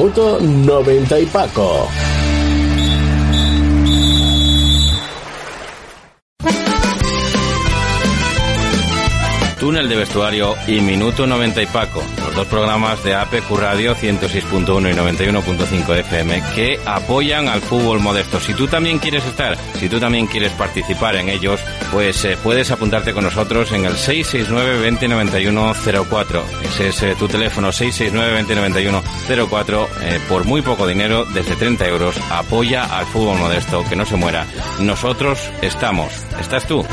minuto 90 y Paco. Túnel de Vestuario y Minuto 90 y Paco, los dos programas de APQ Radio 106.1 y 91.5 FM que apoyan al fútbol modesto. Si tú también quieres estar, si tú también quieres participar en ellos, pues eh, puedes apuntarte con nosotros en el 669-2091-04. Ese es eh, tu teléfono 669-2091-04. Eh, por muy poco dinero, desde 30 euros, apoya al fútbol modesto, que no se muera. Nosotros estamos. ¿Estás tú?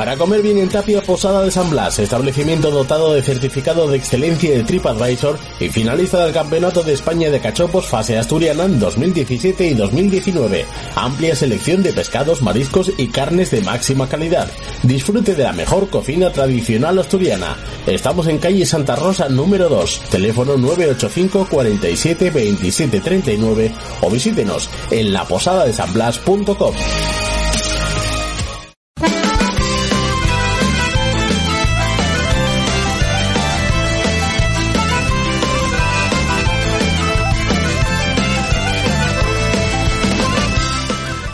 Para comer bien en Tapia Posada de San Blas, establecimiento dotado de certificado de excelencia de TripAdvisor y finalista del Campeonato de España de Cachopos fase asturiana en 2017 y 2019. Amplia selección de pescados, mariscos y carnes de máxima calidad. Disfrute de la mejor cocina tradicional asturiana. Estamos en calle Santa Rosa número 2, teléfono 985 47 27 39 o visítenos en laposadadesanblas.com.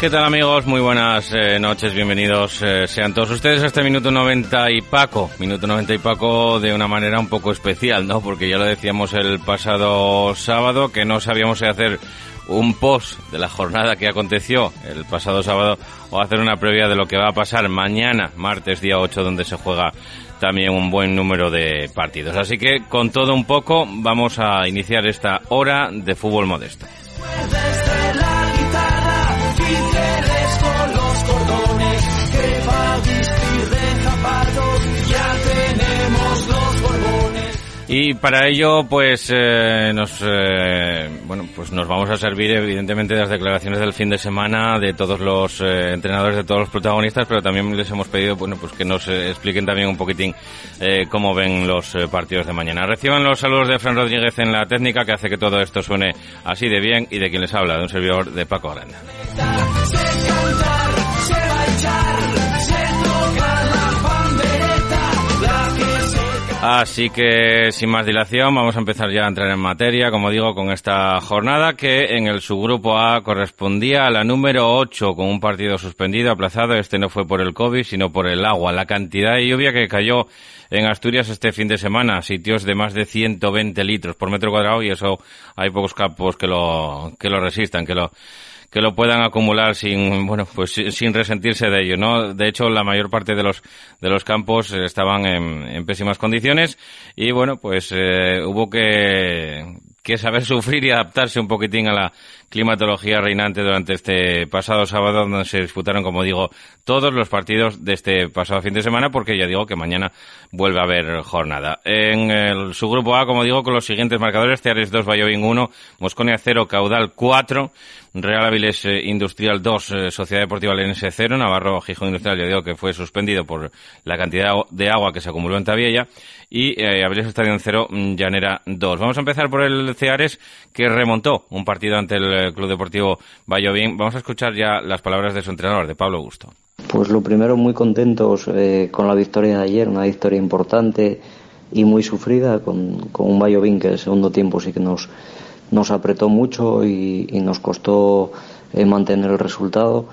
¿Qué tal amigos? Muy buenas eh, noches, bienvenidos eh, sean todos ustedes a este Minuto 90 y Paco. Minuto 90 y Paco de una manera un poco especial, ¿no? Porque ya lo decíamos el pasado sábado que no sabíamos si hacer un post de la jornada que aconteció el pasado sábado o hacer una previa de lo que va a pasar mañana, martes día 8, donde se juega también un buen número de partidos. Así que con todo un poco vamos a iniciar esta hora de fútbol modesto. Y para ello, pues eh, nos eh, bueno, pues nos vamos a servir evidentemente de las declaraciones del fin de semana de todos los eh, entrenadores, de todos los protagonistas, pero también les hemos pedido, bueno, pues que nos expliquen también un poquitín cómo ven los partidos de mañana. Reciban los saludos de Fran Rodríguez en la técnica que hace que todo esto suene así de bien y de quien les habla, de un servidor de Paco Aranda. Así que sin más dilación vamos a empezar ya a entrar en materia, como digo, con esta jornada que en el subgrupo A correspondía a la número 8 con un partido suspendido, aplazado. Este no fue por el COVID, sino por el agua. La cantidad de lluvia que cayó en Asturias este fin de semana, sitios de más de 120 litros por metro cuadrado y eso hay pocos campos que lo, que lo resistan, que lo, que lo puedan acumular sin bueno pues sin resentirse de ello no de hecho la mayor parte de los de los campos estaban en, pésimas condiciones y bueno pues eh, hubo que que saber sufrir y adaptarse un poquitín a la climatología reinante durante este pasado sábado, donde se disputaron, como digo, todos los partidos de este pasado fin de semana, porque ya digo que mañana vuelve a haber jornada. En el subgrupo A, como digo, con los siguientes marcadores, Ceares 2, Valladolid 1, Mosconia 0, Caudal 4, Real Avilés eh, Industrial 2, eh, Sociedad Deportiva Lenense 0, Navarro Gijón Industrial, ya digo que fue suspendido por la cantidad de agua que se acumuló en Tabiella, y eh, Avilés Estadio 0, Llanera 2. Vamos a empezar por el Ceares, que remontó un partido ante el Club Deportivo Valladolid. Vamos a escuchar ya las palabras de su entrenador, de Pablo Gusto. Pues lo primero, muy contentos con la victoria de ayer, una victoria importante y muy sufrida, con, con un Valladolid que el segundo tiempo sí que nos nos apretó mucho y, nos costó eh, mantener el resultado.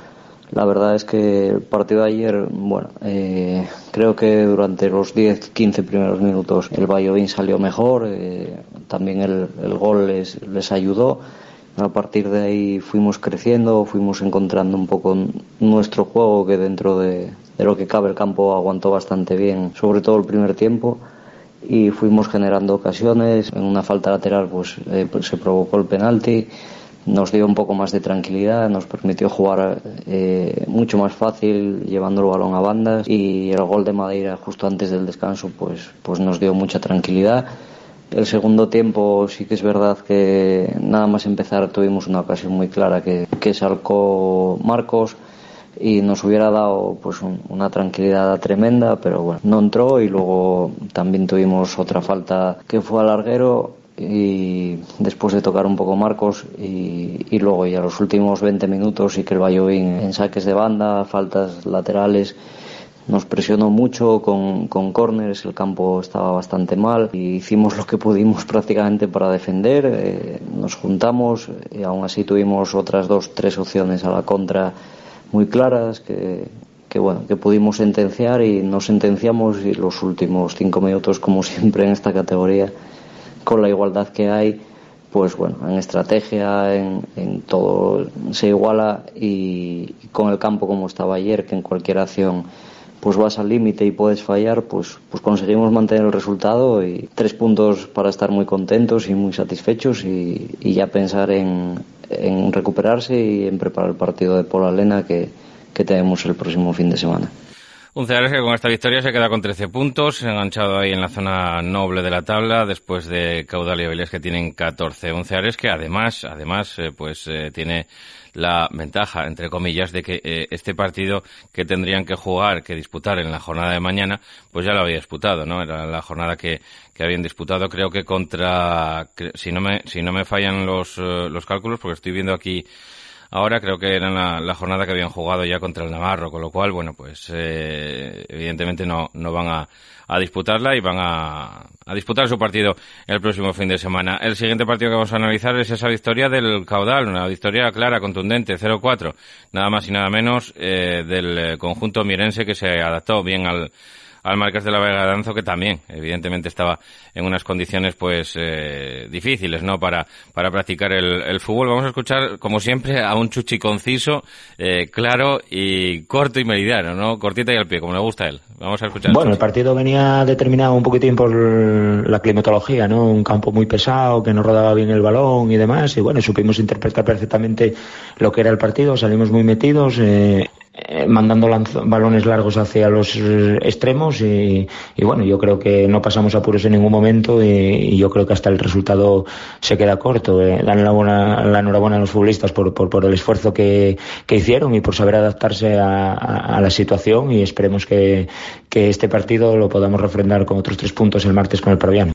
La verdad es que el partido de ayer, bueno, eh, creo que durante los 10-15 primeros minutos el Valladolid salió mejor, eh, también el, gol les, les, ayudó. A partir de ahí fuimos creciendo, fuimos encontrando un poco nuestro juego que dentro de, lo que cabe el campo aguantó bastante bien, sobre todo el primer tiempo y fuimos generando ocasiones. En una falta lateral pues, eh, pues, se provocó el penalti, nos dio un poco más de tranquilidad, nos permitió jugar eh, mucho más fácil llevando el balón a bandas y el gol de Madeira justo antes del descanso pues, pues nos dio mucha tranquilidad. El segundo tiempo sí que es verdad que nada más empezar tuvimos una ocasión muy clara que, salcó Marcos y nos hubiera dado pues una tranquilidad tremenda, pero bueno, no entró y luego también tuvimos otra falta que fue al larguero y después de tocar un poco Marcos y, y luego ya los últimos 20 minutos y que el Valladolid en saques de banda, faltas laterales nos presionó mucho con, con corners, el campo estaba bastante mal y hicimos lo que pudimos prácticamente para defender, eh, nos juntamos y aún así tuvimos otras dos, tres opciones a la contra muy claras que, que bueno, que pudimos sentenciar y nos sentenciamos y los últimos cinco minutos, como siempre en esta categoría, con la igualdad que hay, pues bueno, en estrategia, en, en todo se iguala y con el campo como estaba ayer, que en cualquier acción pues vas al límite y puedes fallar, pues, pues conseguimos mantener el resultado y tres puntos para estar muy contentos y muy satisfechos y, ya pensar en, en, recuperarse y en preparar el partido de Pola Lena que, que tenemos el próximo fin de semana. Un Ceares que con esta victoria se queda con 13 puntos, enganchado ahí en la zona noble de la tabla, después de Caudal y Avilés que tienen 14. Un Ceares que además, además, eh, pues eh, tiene la ventaja, entre comillas, de que eh, este partido que tendrían que jugar, que disputar en la jornada de mañana, pues ya lo había disputado, ¿no? Era la jornada que, que habían disputado, creo que contra, si no me, si no me fallan los, los cálculos, porque estoy viendo aquí ahora creo que era la, la, jornada que habían jugado ya contra el Navarro, con lo cual, bueno, pues eh, evidentemente no, no van a, a disputarla y van a, a, disputar su partido el próximo fin de semana. El siguiente partido que vamos a analizar es esa victoria del Caudal, una victoria clara, contundente, 0-4, nada más y nada menos eh, del conjunto mirense que se adaptó bien al al Marqués de la Vega Danzo, que también, evidentemente, estaba en unas condiciones, pues, eh, difíciles, ¿no?, para, para practicar el, el, fútbol. Vamos a escuchar, como siempre, a un chuchi conciso, eh, claro y corto y meridiano, ¿no? Cortita y al pie, como le gusta a él. Vamos a escuchar. Bueno, el partido venía determinado un poquitín por la climatología, ¿no? Un campo muy pesado, que no rodaba bien el balón y demás, y bueno, supimos interpretar perfectamente lo que era el partido, salimos muy metidos, eh, eh, mandando balones largos hacia los eh, extremos y, y, bueno, yo creo que no pasamos apuros en ningún momento y, yo creo que hasta el resultado se queda corto. Eh, dan la, buena, la enhorabuena a los futbolistas por, por, el esfuerzo que, que, hicieron y por saber adaptarse a, la situación y esperemos que, que este partido lo podamos refrendar con otros tres puntos el martes con el Proviano.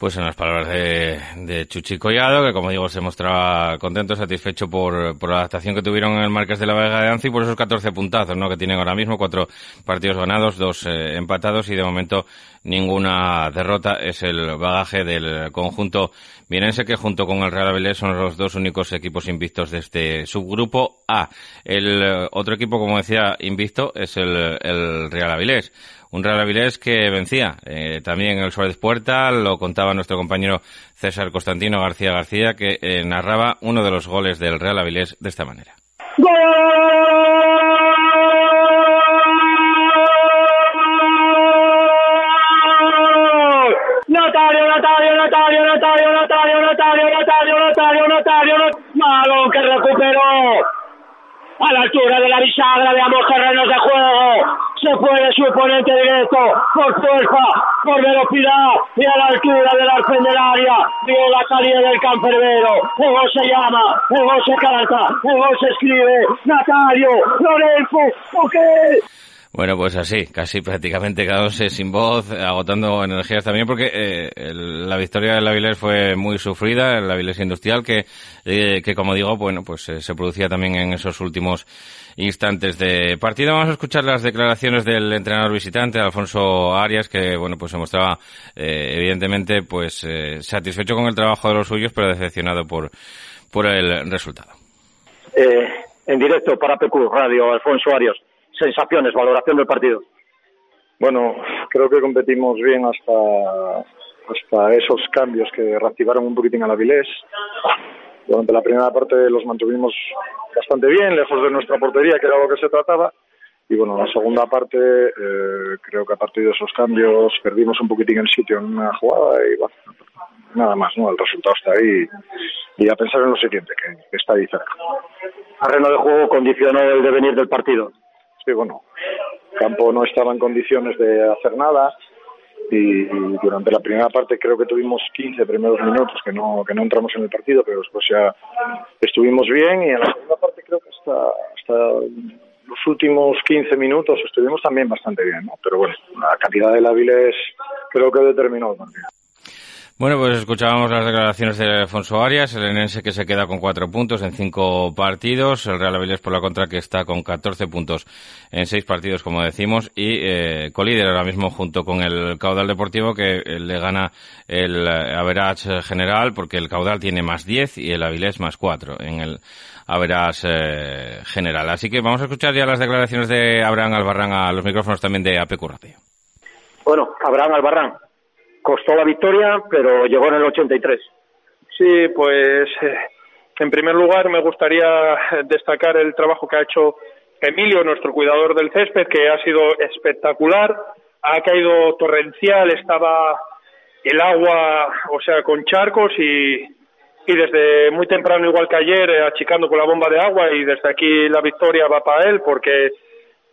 Pues en las palabras de, de Chuchi Collado, que como digo se mostraba contento, satisfecho por, por la adaptación que tuvieron en el Marqués de la Vega de Anzi por esos 14 puntazos ¿no? que tienen ahora mismo, cuatro partidos ganados, dos eh, empatados y de momento ninguna derrota. Es el bagaje del conjunto mirense que junto con el Real Avilés son los dos únicos equipos invictos de este subgrupo A. El otro equipo, como decía, invicto es el, el Real Avilés un Real Avilés que vencía eh, también el Suárez Puerta, lo contaba nuestro compañero César Constantino García García, que eh, narraba uno de los goles del Real Avilés de esta manera. ¡Gol! Notario, notario, notario, notario, notario, notario, notario, notario, notario, malo que recuperó a la altura de la bisagra de ambos terrenos de juego. Se puede su oponente directo por fuerza, por velocidad y a la altura del arpen del área. Vio la salida del cancerbero. El gol se llama, el se canta, el se escribe. Natario, Lorenzo, ¿ok? Bueno, pues así, casi prácticamente quedándose sin voz, agotando energías también, porque eh, el, la victoria del Avilés fue muy sufrida, el Avilés Industrial, que, eh, que como digo, bueno, pues eh, se producía también en esos últimos instantes de partido. Vamos a escuchar las declaraciones del entrenador visitante, Alfonso Arias, que, bueno, pues se mostraba, eh, evidentemente, pues satisfecho con el trabajo de los suyos, pero decepcionado por, por el resultado. en directo para PQ Radio, Alfonso Arias sensaciones, valoración del partido. Bueno, creo que competimos bien hasta hasta esos cambios que reactivaron un poquitín al Avilés. Durante la primera parte los mantuvimos bastante bien, lejos de nuestra portería, que era lo que se trataba. Y bueno, en la segunda parte eh, creo que a partir de esos cambios perdimos un poquitín el sitio en una jugada y bueno, nada más, ¿no? El resultado está ahí y a pensar en lo siguiente, que, que está ahí cerca. Arreno de juego condicionó el devenir del partido sí, bueno, campo no estaba en condiciones de hacer nada y durante la primera parte creo que tuvimos 15 primeros minutos que no que no entramos en el partido, pero después ya estuvimos bien y en la segunda parte creo que hasta hasta los últimos 15 minutos estuvimos también bastante bien, ¿no? Pero bueno, la calidad del Avilés creo que determinó el partido. Bueno, pues escuchábamos las declaraciones de Alfonso Arias, el enense que se queda con cuatro puntos en cinco partidos, el Real Avilés por la contra que está con 14 puntos en seis partidos, como decimos, y eh, colíder ahora mismo junto con el Caudal Deportivo que eh, le gana el eh, average general porque el Caudal tiene más 10 y el Avilés más 4 en el average eh, general. Así que vamos a escuchar ya las declaraciones de Abraham Albarrán a los micrófonos también de APQ. Bueno, Abraham Albarrán, costó la victoria, pero llegó en el 83. Sí, pues eh, en primer lugar me gustaría destacar el trabajo que ha hecho Emilio, nuestro cuidador del césped, que ha sido espectacular. Ha caído torrencial, estaba el agua, o sea, con charcos y, y desde muy temprano, igual que ayer, eh, achicando con la bomba de agua y desde aquí la victoria va para él porque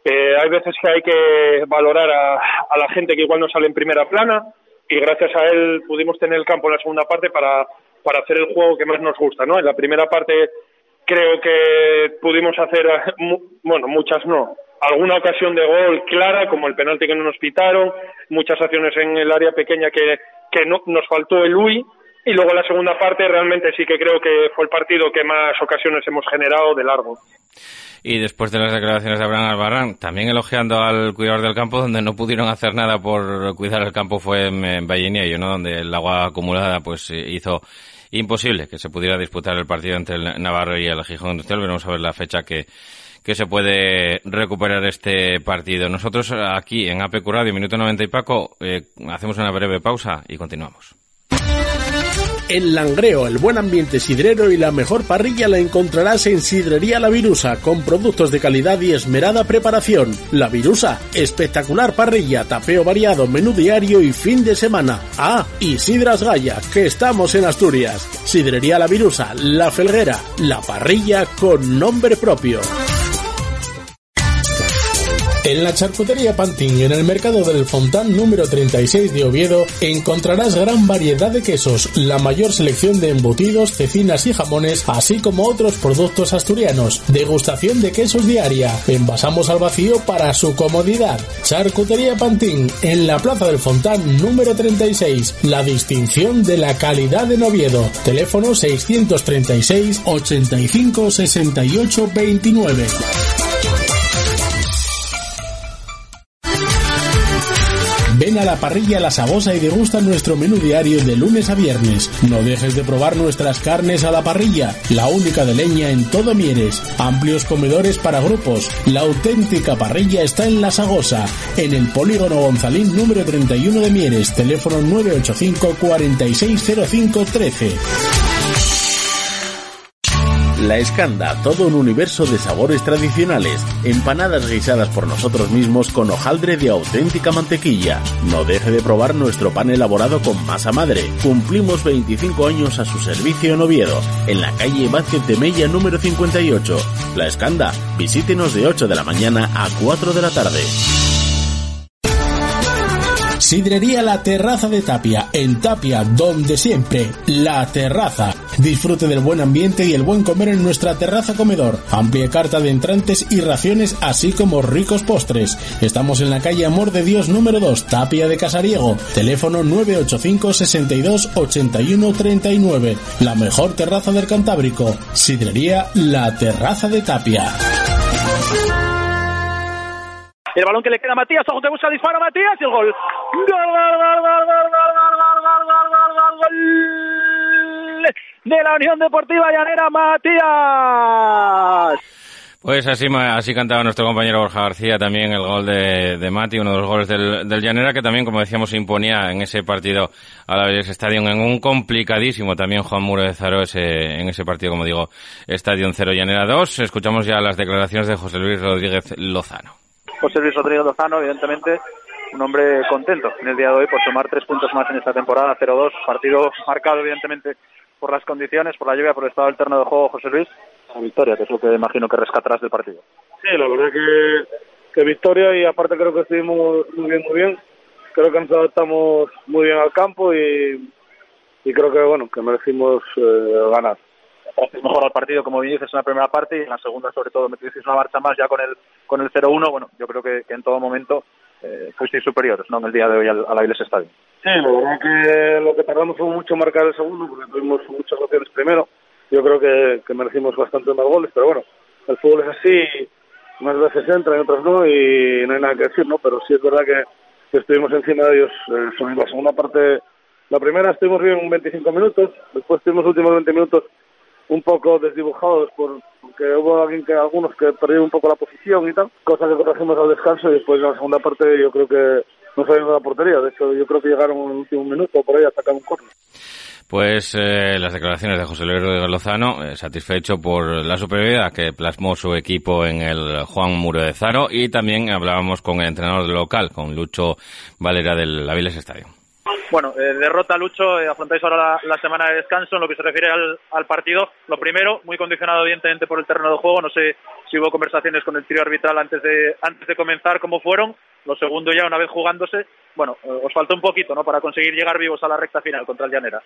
eh, hay veces que hay que valorar a, a la gente que igual no sale en primera plana y gracias a él pudimos tener el campo en la segunda parte para, para hacer el juego que más nos gusta, ¿no? En la primera parte creo que pudimos hacer, bueno, muchas no, alguna ocasión de gol clara, como el penalti que no nos pitaron, muchas acciones en el área pequeña que, que no, nos faltó el UI, y luego la segunda parte realmente sí que creo que fue el partido que más ocasiones hemos generado de largo. Y después de las declaraciones de Abraham Albarrán, también elogiando al cuidador del campo, donde no pudieron hacer nada por cuidar el campo fue en, en ¿no? Donde el agua acumulada pues hizo imposible que se pudiera disputar el partido entre el Navarro y el Gijón Industrial. Veremos a ver la fecha que, que se puede recuperar este partido. Nosotros aquí en APQ Radio, Minuto 90 y Paco, eh, hacemos una breve pausa y continuamos. En Langreo, el buen ambiente sidrero y la mejor parrilla la encontrarás en Sidrería La Virusa, con productos de calidad y esmerada preparación. La Virusa, espectacular parrilla, tapeo variado, menú diario y fin de semana. Ah, y Sidras Gaya, que estamos en Asturias. Sidrería La Virusa, La Felguera, la parrilla con nombre propio. En la charcutería Pantin, en el mercado del Fontán número 36 de Oviedo, encontrarás gran variedad de quesos, la mayor selección de embutidos, cecinas y jamones, así como otros productos asturianos. Degustación de quesos diaria. Envasamos al vacío para su comodidad. Charcutería Pantin, en la plaza del Fontán número 36. La distinción de la calidad en Oviedo. Teléfono 636 85 68 29. Ven a la parrilla La Sabosa y degusta nuestro menú diario de lunes a viernes. No dejes de probar nuestras carnes a la parrilla, la única de leña en todo Mieres. Amplios comedores para grupos. La auténtica parrilla está en La Sagosa, en el polígono Gonzalín número 31 de Mieres, teléfono 985 460513. La Escanda, todo un universo de sabores tradicionales, empanadas guisadas por nosotros mismos con hojaldre de auténtica mantequilla. No deje de probar nuestro pan elaborado con masa madre. Cumplimos 25 años a su servicio en Oviedo, en la calle Vázquez de Mella número 58. La Escanda, visítenos de 8 de la mañana a 4 de la tarde. Sidrería La Terraza de Tapia, en Tapia, donde siempre, La Terraza. Disfrute del buen ambiente y el buen comer en nuestra terraza comedor. Amplia carta de entrantes y raciones, así como ricos postres. Estamos en la calle Amor de Dios número 2, Tapia de Casariego. Teléfono 985 62 81 39. La mejor terraza del Cantábrico. Sidrería La Terraza de Tapia. El balón que le queda a Matías, ojo que busca disparo Matías y el gol, gol, gol, gol, gol, gol, gol, gol, gol de la Unión Deportiva Llanera Matías. Pues así, ma- así cantaba nuestro compañero Borja García también el gol de, de Mati, uno de los goles del, del Llanera, que también, como decíamos, se imponía en ese partido a la Vélez Stadium, en un complicadísimo también Juan Muro de Zaro ese, en ese partido, como digo, Stadium 0 Llanera 2. Escuchamos ya las declaraciones de José Luis Rodríguez Lozano. José Luis Rodríguez Lozano, evidentemente, un hombre contento en el día de hoy por sumar tres puntos más en esta temporada, 0-2, partido marcado evidentemente por las condiciones, por la lluvia, por el estado alterno de juego, José Luis, la victoria, que es lo que imagino que rescatarás del partido. Sí, la verdad que, que victoria y aparte creo que estuvimos muy bien, muy bien. Creo que nos adaptamos muy bien al campo y, y creo que bueno que merecimos eh, ganar. Haces mejor al partido, como bien dices, en la primera parte y en la segunda, sobre todo, metisteis una marcha más ya con el con el 0-1. Bueno, yo creo que, que en todo momento eh, fuisteis superiores, ¿no? En el día de hoy al, al Aviles Estadio. Sí, la verdad que lo que tardamos fue mucho marcar el segundo, porque tuvimos muchas opciones primero. Yo creo que, que merecimos bastante más goles, pero bueno, el fútbol es así, unas veces entran y otras no, y no hay nada que decir, ¿no? Pero sí es verdad que, estuvimos encima de ellos eh, la segunda parte. La primera estuvimos bien 25 minutos, después estuvimos los últimos 20 minutos un poco desdibujados por porque hubo alguien que algunos que perdieron un poco la posición y tal, cosa que corregimos al descanso y después en la segunda parte yo creo que no salieron de la portería, de hecho yo creo que llegaron en el último minuto por ahí a sacar un córner. Pues eh, las declaraciones de José Luis de Lozano, eh, satisfecho por la superioridad que plasmó su equipo en el Juan Muro de Zaro y también hablábamos con el entrenador local, con Lucho Valera del Aviles Estadio. Bueno, eh, derrota Lucho, eh, afrontáis ahora la, semana de descanso en lo que se refiere al, al, partido. Lo primero, muy condicionado evidentemente por el terreno de juego, no sé si hubo conversaciones con el trío arbitral antes de, antes de comenzar, cómo fueron. Lo segundo ya, una vez jugándose, bueno, eh, os faltó un poquito, ¿no?, para conseguir llegar vivos a la recta final contra el Llanera.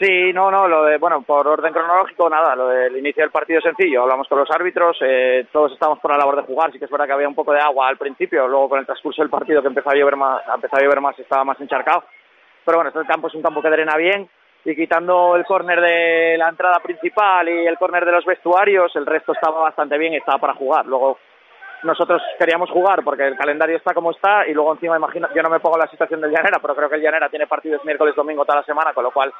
Sí, no, no, lo de, bueno, por orden cronológico, nada, lo del inicio del partido es sencillo. Hablamos con los árbitros, eh, todos estamos por la labor de jugar. Sí que es verdad que había un poco de agua al principio, luego con el transcurso del partido que empezó a llover más, empezó a llover más, estaba más encharcado pero bueno, este campo es un campo que drena bien y quitando el córner de la entrada principal y el córner de los vestuarios, el resto estaba bastante bien y estaba para jugar. Luego nosotros queríamos jugar porque el calendario está como está y luego encima imagino, yo no me pongo la situación del Llanera, pero creo que el Llanera tiene partidos miércoles, domingo toda la semana, con lo cual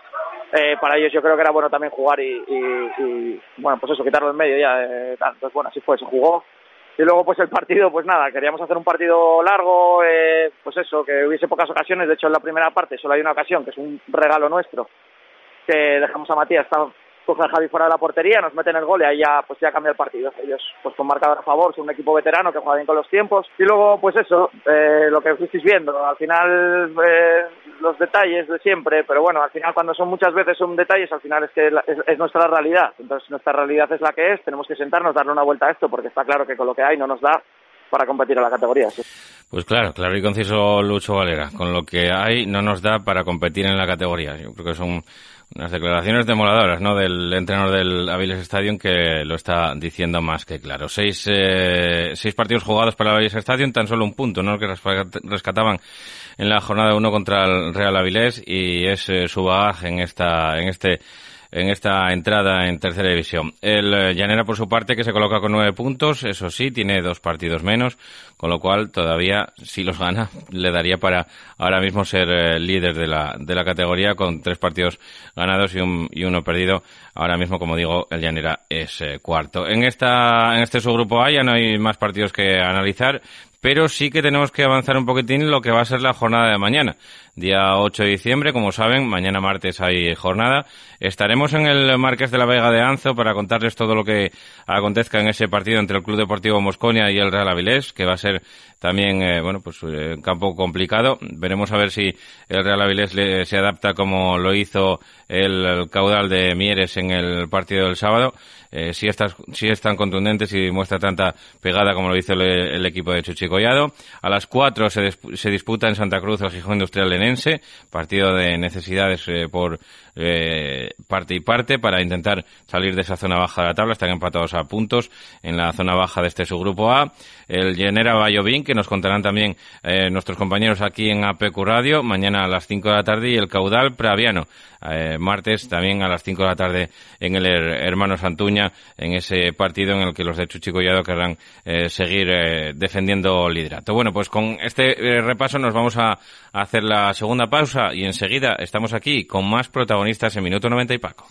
eh, para ellos yo creo que era bueno también jugar y, y, y bueno, pues eso, quitarlo en medio ya. Eh, entonces bueno, así fue, se jugó y luego pues el partido pues nada queríamos hacer un partido largo eh, pues eso que hubiese pocas ocasiones. De hecho en la primera parte solo hay una ocasión que es un regalo nuestro que dejamos a Matías coge a Javi fuera de la portería nos meten el gol y ahí ya pues ya cambia el partido. Ellos pues con marcador a favor son un equipo veterano que juega bien con los tiempos. Y luego pues eso eh, lo que fuisteis viendo. Al final eh, los detalles de siempre pero bueno al final cuando son muchas veces son detalles al final es que es, es nuestra realidad. Entonces nuestra realidad es la que es. Tenemos que sentarnos darle una vuelta a esto porque está claro que con lo que hay no nos da para competir en la categoría. ¿sí? Pues claro, claro y conciso Lucho Valera. Con lo que hay no nos da para competir en la categoría. Yo creo que son unas declaraciones demoladoras, ¿no? Del entrenador del Aviles Stadium que lo está diciendo más que claro. Seis, eh, seis partidos jugados para el Aviles Stadium, tan solo un punto, ¿no? Que rescataban en la jornada uno contra el Real Avilés y es eh, su bagaje en esta, en este en esta entrada en tercera división. El eh, Llanera, por su parte, que se coloca con nueve puntos, eso sí, tiene dos partidos menos, con lo cual todavía, si los gana, le daría para ahora mismo ser eh, líder de la, de la categoría con tres partidos ganados y, un, y uno perdido. Ahora mismo, como digo, el Llanera es eh, cuarto. En esta, en este subgrupo A ya no hay más partidos que analizar, pero sí que tenemos que avanzar un poquitín lo que va a ser la jornada de mañana. Día 8 de diciembre, como saben, mañana martes hay jornada. Estaremos en el Marqués de la Vega de Anzo para contarles todo lo que acontezca en ese partido entre el Club Deportivo Mosconia y el Real Avilés, que va a ser también, eh, bueno, pues eh, un campo complicado. Veremos a ver si el Real Avilés le, se adapta como lo hizo el, caudal de Mieres en el partido del sábado. Eh, si, estas, si es tan contundente, si muestra tanta pegada como lo hizo el, el equipo de Chuchi Collado. A las 4 se, se, disputa en Santa Cruz el Gijón Industrial Lenense, partido de necesidades eh, por eh, parte y parte para intentar salir de esa zona baja de la tabla. Están empatados a puntos en la zona baja de este subgrupo A. El Genera Bayovín, que nos contarán también eh, nuestros compañeros aquí en APQ Radio, mañana a las 5 de la tarde, y el Caudal Praviano, martes también a las 5 de la tarde en el Hermano Santuña, en ese partido en el que los de Chuchi Collado querrán seguir eh, Bueno, pues con este eh, repaso nos vamos a hacer la segunda pausa y enseguida estamos aquí con más protagonistas en Minuto 90 y Paco.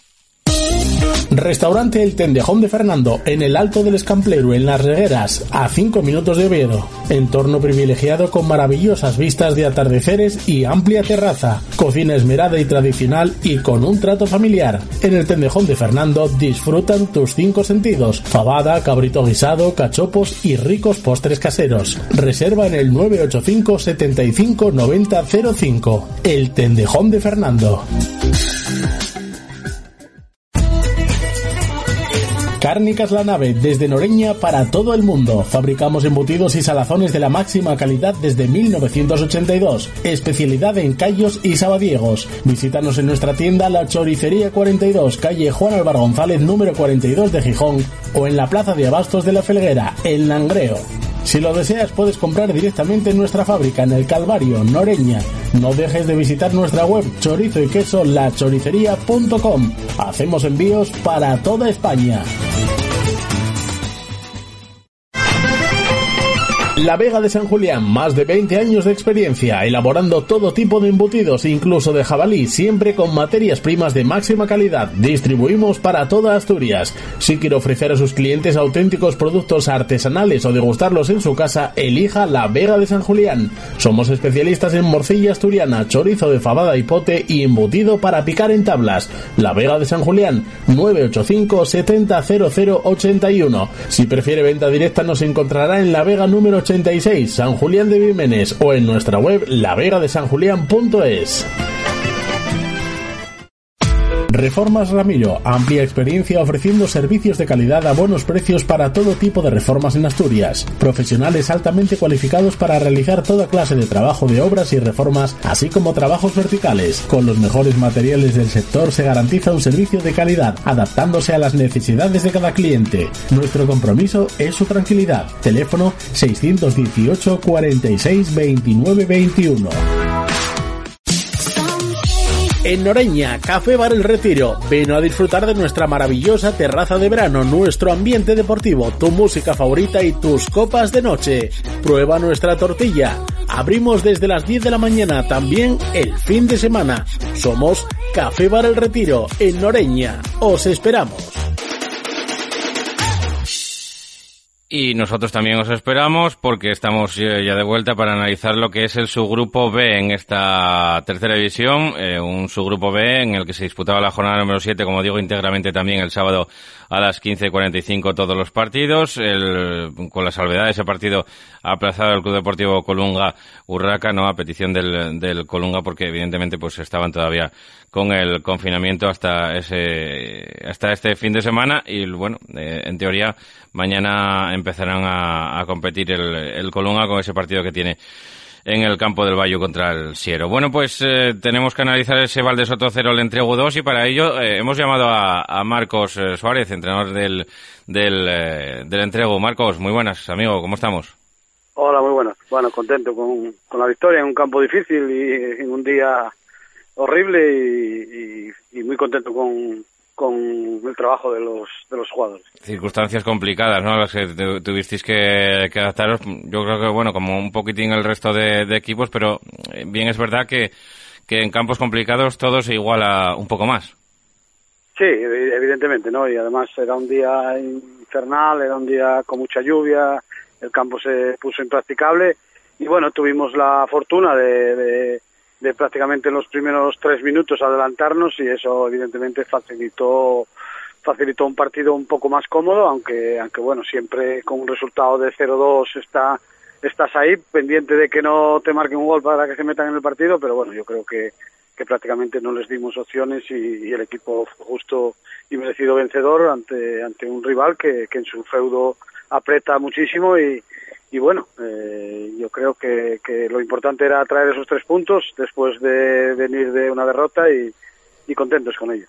Restaurante El Tendejón de Fernando, en el Alto del Escamplero, en Las Regueras, a 5 minutos de Oviedo. Entorno privilegiado con maravillosas vistas de atardeceres y amplia terraza. Cocina esmerada y tradicional y con un trato familiar. En el Tendejón de Fernando disfrutan tus cinco sentidos. Fabada, cabrito guisado, cachopos y ricos postres caseros. Reserva en el 985 75 90 05. El Tendejón de Fernando. Cárnicas La Nave, desde Noreña para todo el mundo. Fabricamos embutidos y salazones de la máxima calidad desde 1982. Especialidad en callos y sabadiegos. Visítanos en nuestra tienda La Choricería 42, calle Juan Álvaro González, número 42 de Gijón, o en la Plaza de Abastos de la Felguera, El Langreo. Si lo deseas puedes comprar directamente en nuestra fábrica en el Calvario, Noreña. No dejes de visitar nuestra web chorizo y queso lachoricería.com. Hacemos envíos para toda España. La Vega de San Julián, más de 20 años de experiencia, elaborando todo tipo de embutidos, incluso de jabalí, siempre con materias primas de máxima calidad. Distribuimos para toda Asturias. Si quiere ofrecer a sus clientes auténticos productos artesanales o degustarlos en su casa, elija La Vega de San Julián. Somos especialistas en morcilla asturiana, chorizo de fabada y pote y embutido para picar en tablas. La Vega de San Julián, 985 70 81. Si prefiere venta directa nos encontrará en La Vega número 80 San Julián de Vímenes o en nuestra web lavegadesanjulián.es. Reformas Ramiro, amplia experiencia ofreciendo servicios de calidad a buenos precios para todo tipo de reformas en Asturias. Profesionales altamente cualificados para realizar toda clase de trabajo de obras y reformas, así como trabajos verticales. Con los mejores materiales del sector se garantiza un servicio de calidad, adaptándose a las necesidades de cada cliente. Nuestro compromiso es su tranquilidad. Teléfono 618 46 29 21. En Noreña, Café Bar El Retiro. Ven a disfrutar de nuestra maravillosa terraza de verano, nuestro ambiente deportivo, tu música favorita y tus copas de noche. Prueba nuestra tortilla. Abrimos desde las 10 de la mañana, también el fin de semana. Somos Café Bar El Retiro, en Noreña. Os esperamos. Y nosotros también os esperamos porque estamos ya de vuelta para analizar lo que es el subgrupo B en esta tercera división, eh, un subgrupo B en el que se disputaba la jornada número 7, como digo, íntegramente también el sábado a las 15.45 todos los partidos, el, con la salvedad de ese partido aplazado el Club Deportivo Colunga Urraca, no a petición del, del Colunga porque evidentemente pues estaban todavía con el confinamiento hasta ese hasta este fin de semana. Y bueno, eh, en teoría mañana empezarán a, competir el, el Colunga con ese partido que tiene en el campo del Valle contra el Siero. Bueno, pues eh, tenemos que analizar ese Valde Soto 0, el entrego 2 y para ello eh, hemos llamado a, Marcos eh, Suárez, entrenador del, del, entrego. Marcos, muy buenas, amigo, ¿cómo estamos? Hola, muy buenas. Bueno, contento con, con la victoria en un campo difícil y en un día horrible y muy contento con, con el trabajo de los, de los jugadores. Circunstancias complicadas, ¿no? Las que tuvisteis que, adaptaros, yo creo que, bueno, como un poquitín el resto de, equipos, pero eh, bien es verdad que, que en campos complicados todo se iguala un poco más. Sí, evidentemente, ¿no? Y además era un día infernal, era un día con mucha lluvia, el campo se puso impracticable y bueno, tuvimos la fortuna de de prácticamente en los primeros tres minutos adelantarnos y eso evidentemente facilitó facilitó un partido un poco más cómodo, aunque aunque bueno, siempre con un resultado de 0-2 está estás ahí pendiente de que no te marquen un gol para que se metan en el partido, pero bueno, yo creo que que prácticamente no les dimos opciones y, el equipo justo y merecido vencedor ante ante un rival que, que en su feudo aprieta muchísimo y, y bueno, eh, yo creo que, lo importante era traer esos tres puntos después de venir de una derrota y, contentos con ello.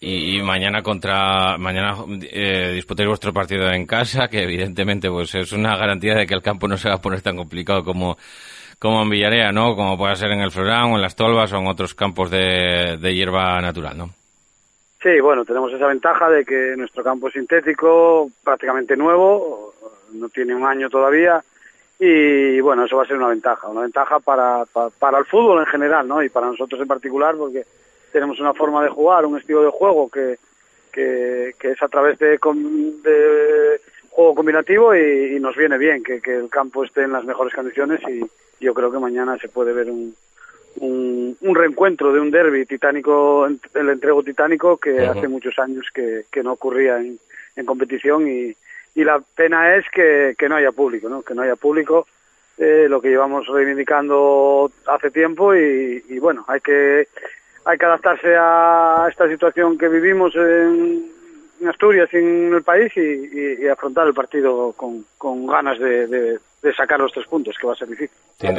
Y, mañana contra mañana eh, disputéis vuestro partido en casa, que evidentemente pues es una garantía de que el campo no se va a poner tan complicado como como en Villarea, ¿no? Como puede ser en el Florán o en las Tolvas o en otros campos de, de hierba natural, ¿no? Sí, bueno, tenemos esa ventaja de que nuestro campo es sintético, prácticamente nuevo, no tiene un año todavía y bueno, eso va a ser una ventaja, una ventaja para, para, el fútbol en general, ¿no? Y para nosotros en particular porque tenemos una forma de jugar, un estilo de juego que, que, es a través de, de juego combinativo y, nos viene bien que el campo esté en las mejores condiciones y yo creo que mañana se puede ver un, un, un reencuentro de un derby titánico, el entrego titánico que hace muchos años que, que no ocurría en, en competición y, y la pena es que, que no haya público, ¿no? Que no haya público, eh, lo que llevamos reivindicando hace tiempo y, y, bueno, hay que hay que adaptarse a esta situación que vivimos en, Asturias y en el país y, afrontar el partido con, con ganas de, de, sacar los tres puntos, que va a ser difícil.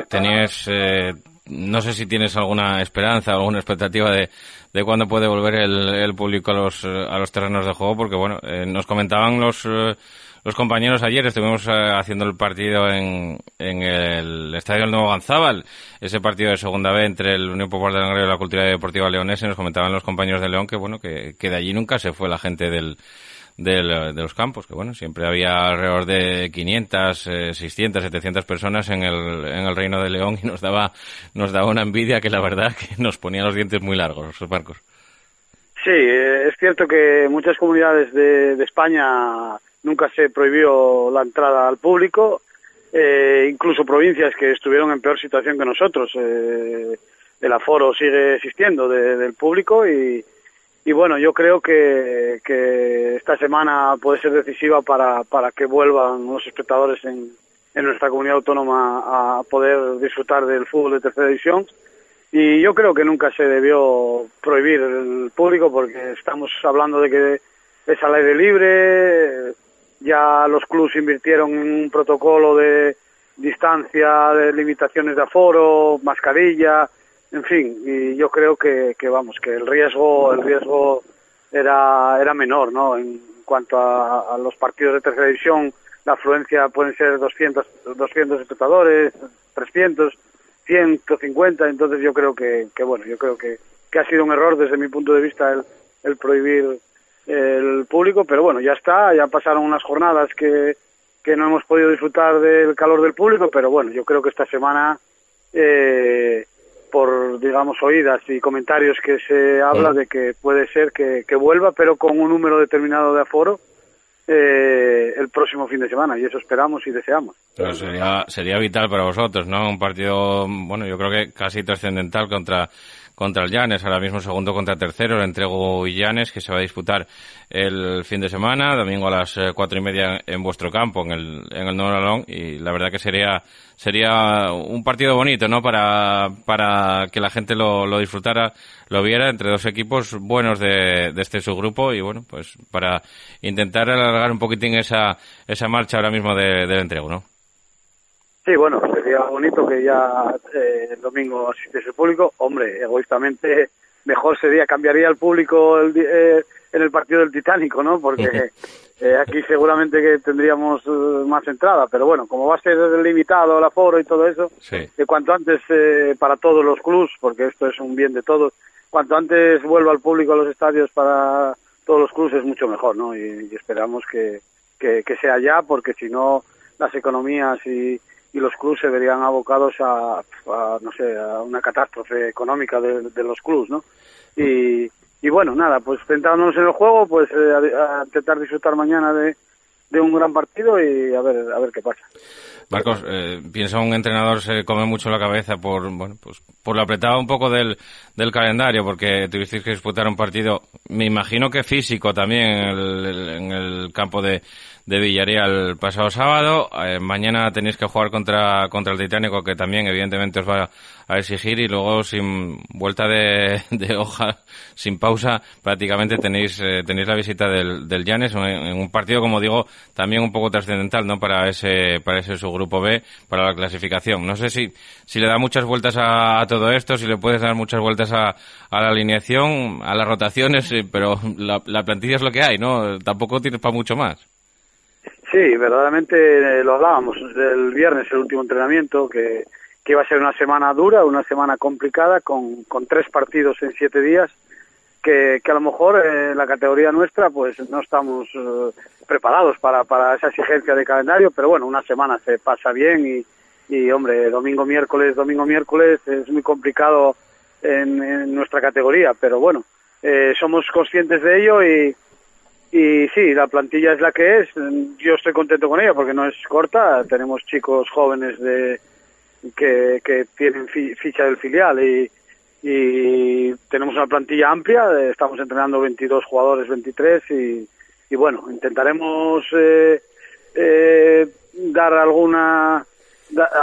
Tenías, eh, no sé si tienes alguna esperanza, alguna expectativa de, de cuándo puede volver el, el público a los, a los terrenos de juego, porque bueno, eh, nos comentaban los los compañeros ayer. Estuvimos eh, haciendo el partido en, en el Estadio del Nuevo Ganzábal, ese partido de segunda B entre el Unión Popular de Langreo y la Cultura Deportiva Leonesa. Nos comentaban los compañeros de León que, bueno, que, que de allí nunca se fue la gente del, de los campos, que bueno, siempre había alrededor de 500, eh, 600, 700 personas en el, en el Reino de León y nos daba, nos daba una envidia que la verdad que nos ponía los dientes muy largos, los barcos. Sí, eh, es cierto que muchas comunidades de, de España nunca se prohibió la entrada al público, eh, incluso provincias que estuvieron en peor situación que nosotros. Eh, el aforo sigue existiendo de, del público y, y bueno, yo creo que, que esta semana puede ser decisiva para, para que vuelvan los espectadores en, en nuestra comunidad autónoma a poder disfrutar del fútbol de tercera división. Y yo creo que nunca se debió prohibir el público porque estamos hablando de que es al aire libre, ya los clubes invirtieron en un protocolo de distancia, de limitaciones de aforo, mascarilla, en fin, y yo creo que, que vamos, que el riesgo, el riesgo era, era menor, ¿no? En cuanto a, a los partidos de tercera división, la afluencia pueden ser 200, 200 espectadores, 300, 150, entonces yo creo que, que bueno, yo creo que, que ha sido un error desde mi punto de vista el, el prohibir el público, pero bueno, ya está, ya pasaron unas jornadas que, que no hemos podido disfrutar del calor del público, pero bueno, yo creo que esta semana, eh, por, digamos, oídas y comentarios que se habla de que puede ser que, que vuelva, pero con un número determinado de aforo, eh, el próximo fin de semana y eso esperamos y deseamos. Pero sería, sería vital para vosotros, ¿no? Un partido, bueno, yo creo que casi trascendental contra contra el Llanes, ahora mismo segundo contra tercero, el entrego Llanes, que se va a disputar el fin de semana, domingo a las eh, cuatro y media en vuestro campo, en el, en el Nuevo Alón, y la verdad que sería, sería un partido bonito, ¿no? Para, para que la gente lo, lo disfrutara, lo viera entre dos equipos buenos de, de este subgrupo, y bueno, pues para intentar alargar un poquitín esa, esa marcha ahora mismo de, del entrego, ¿no? Sí, bueno, sería bonito que ya eh, el domingo asistiese el público. Hombre, egoístamente, mejor sería, cambiaría el público el, eh, en el partido del Titánico, ¿no? Porque eh, aquí seguramente que tendríamos eh, más entrada. Pero bueno, como va a ser limitado el aforo y todo eso, Sí. que cuanto antes eh, para todos los clubs, porque esto es un bien de todos, cuanto antes vuelva el público a los estadios para todos los clubs es mucho mejor, ¿no? Y, y esperamos que, que, que sea ya, porque si no, las economías y, y los clubs se verían abocados a, a, no sé, a una catástrofe económica de, de los clubs, ¿no? Y, bueno, nada, pues centrándonos en el juego, pues eh, a, a intentar disfrutar mañana de, un gran partido y a ver, a ver qué pasa. Marcos, eh, piensa un entrenador se come mucho la cabeza por bueno pues por lo apretado un poco del, del calendario porque tuvisteis que disputar un partido me imagino que físico también en el- en el campo de, de Villarreal pasado sábado. Eh, mañana tenéis que jugar contra contra el Titánico que también evidentemente os va a exigir. Y luego sin vuelta de, de hoja sin pausa prácticamente tenéis eh, tenéis la visita del, del Llanes en, un partido como digo también un poco trascendental no para ese para ese subgrupo B para la clasificación. No sé si si le da muchas vueltas a, a todo esto si le puedes dar muchas vueltas a, a la alineación a las rotaciones pero la, la plantilla es lo que hay no tampoco tienes para mucho más Sí, verdaderamente eh, lo hablábamos el viernes, el último entrenamiento, que, que iba a ser una semana dura, una semana complicada, con, con tres partidos en siete días, que, a lo mejor eh, en la categoría nuestra pues no estamos eh, preparados para, para esa exigencia de calendario, pero bueno, una semana se pasa bien y, y hombre, domingo, miércoles, domingo, miércoles es muy complicado en, en nuestra categoría, pero bueno, eh, somos conscientes de ello y, y sí, la plantilla es la que es. Yo estoy contento con ella porque no es corta. Tenemos chicos jóvenes de que, que tienen fi- ficha del filial y, y tenemos una plantilla amplia. Estamos entrenando 22 jugadores, 23 y, y bueno, intentaremos eh, eh, dar alguna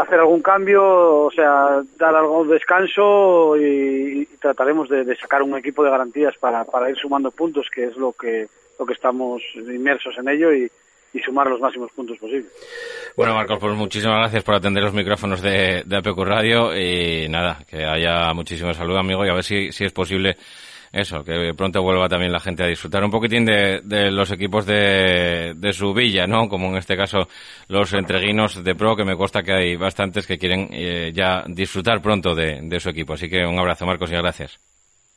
hacer algún cambio, o sea, dar algún descanso y, trataremos de, sacar un equipo de garantías para ir sumando puntos, que es lo que que estamos inmersos en ello y, y sumar los máximos puntos posibles. Bueno, Marcos, pues muchísimas gracias por atender los micrófonos de, de APQ Radio y nada, que haya muchísima salud, amigo, y a ver si, si es posible eso, que pronto vuelva también la gente a disfrutar un poquitín de, los equipos de, de, su villa, ¿no? Como en este caso los entreguinos de pro, que me consta que hay bastantes que quieren eh, ya disfrutar pronto de, de su equipo. Así que un abrazo, Marcos, y gracias.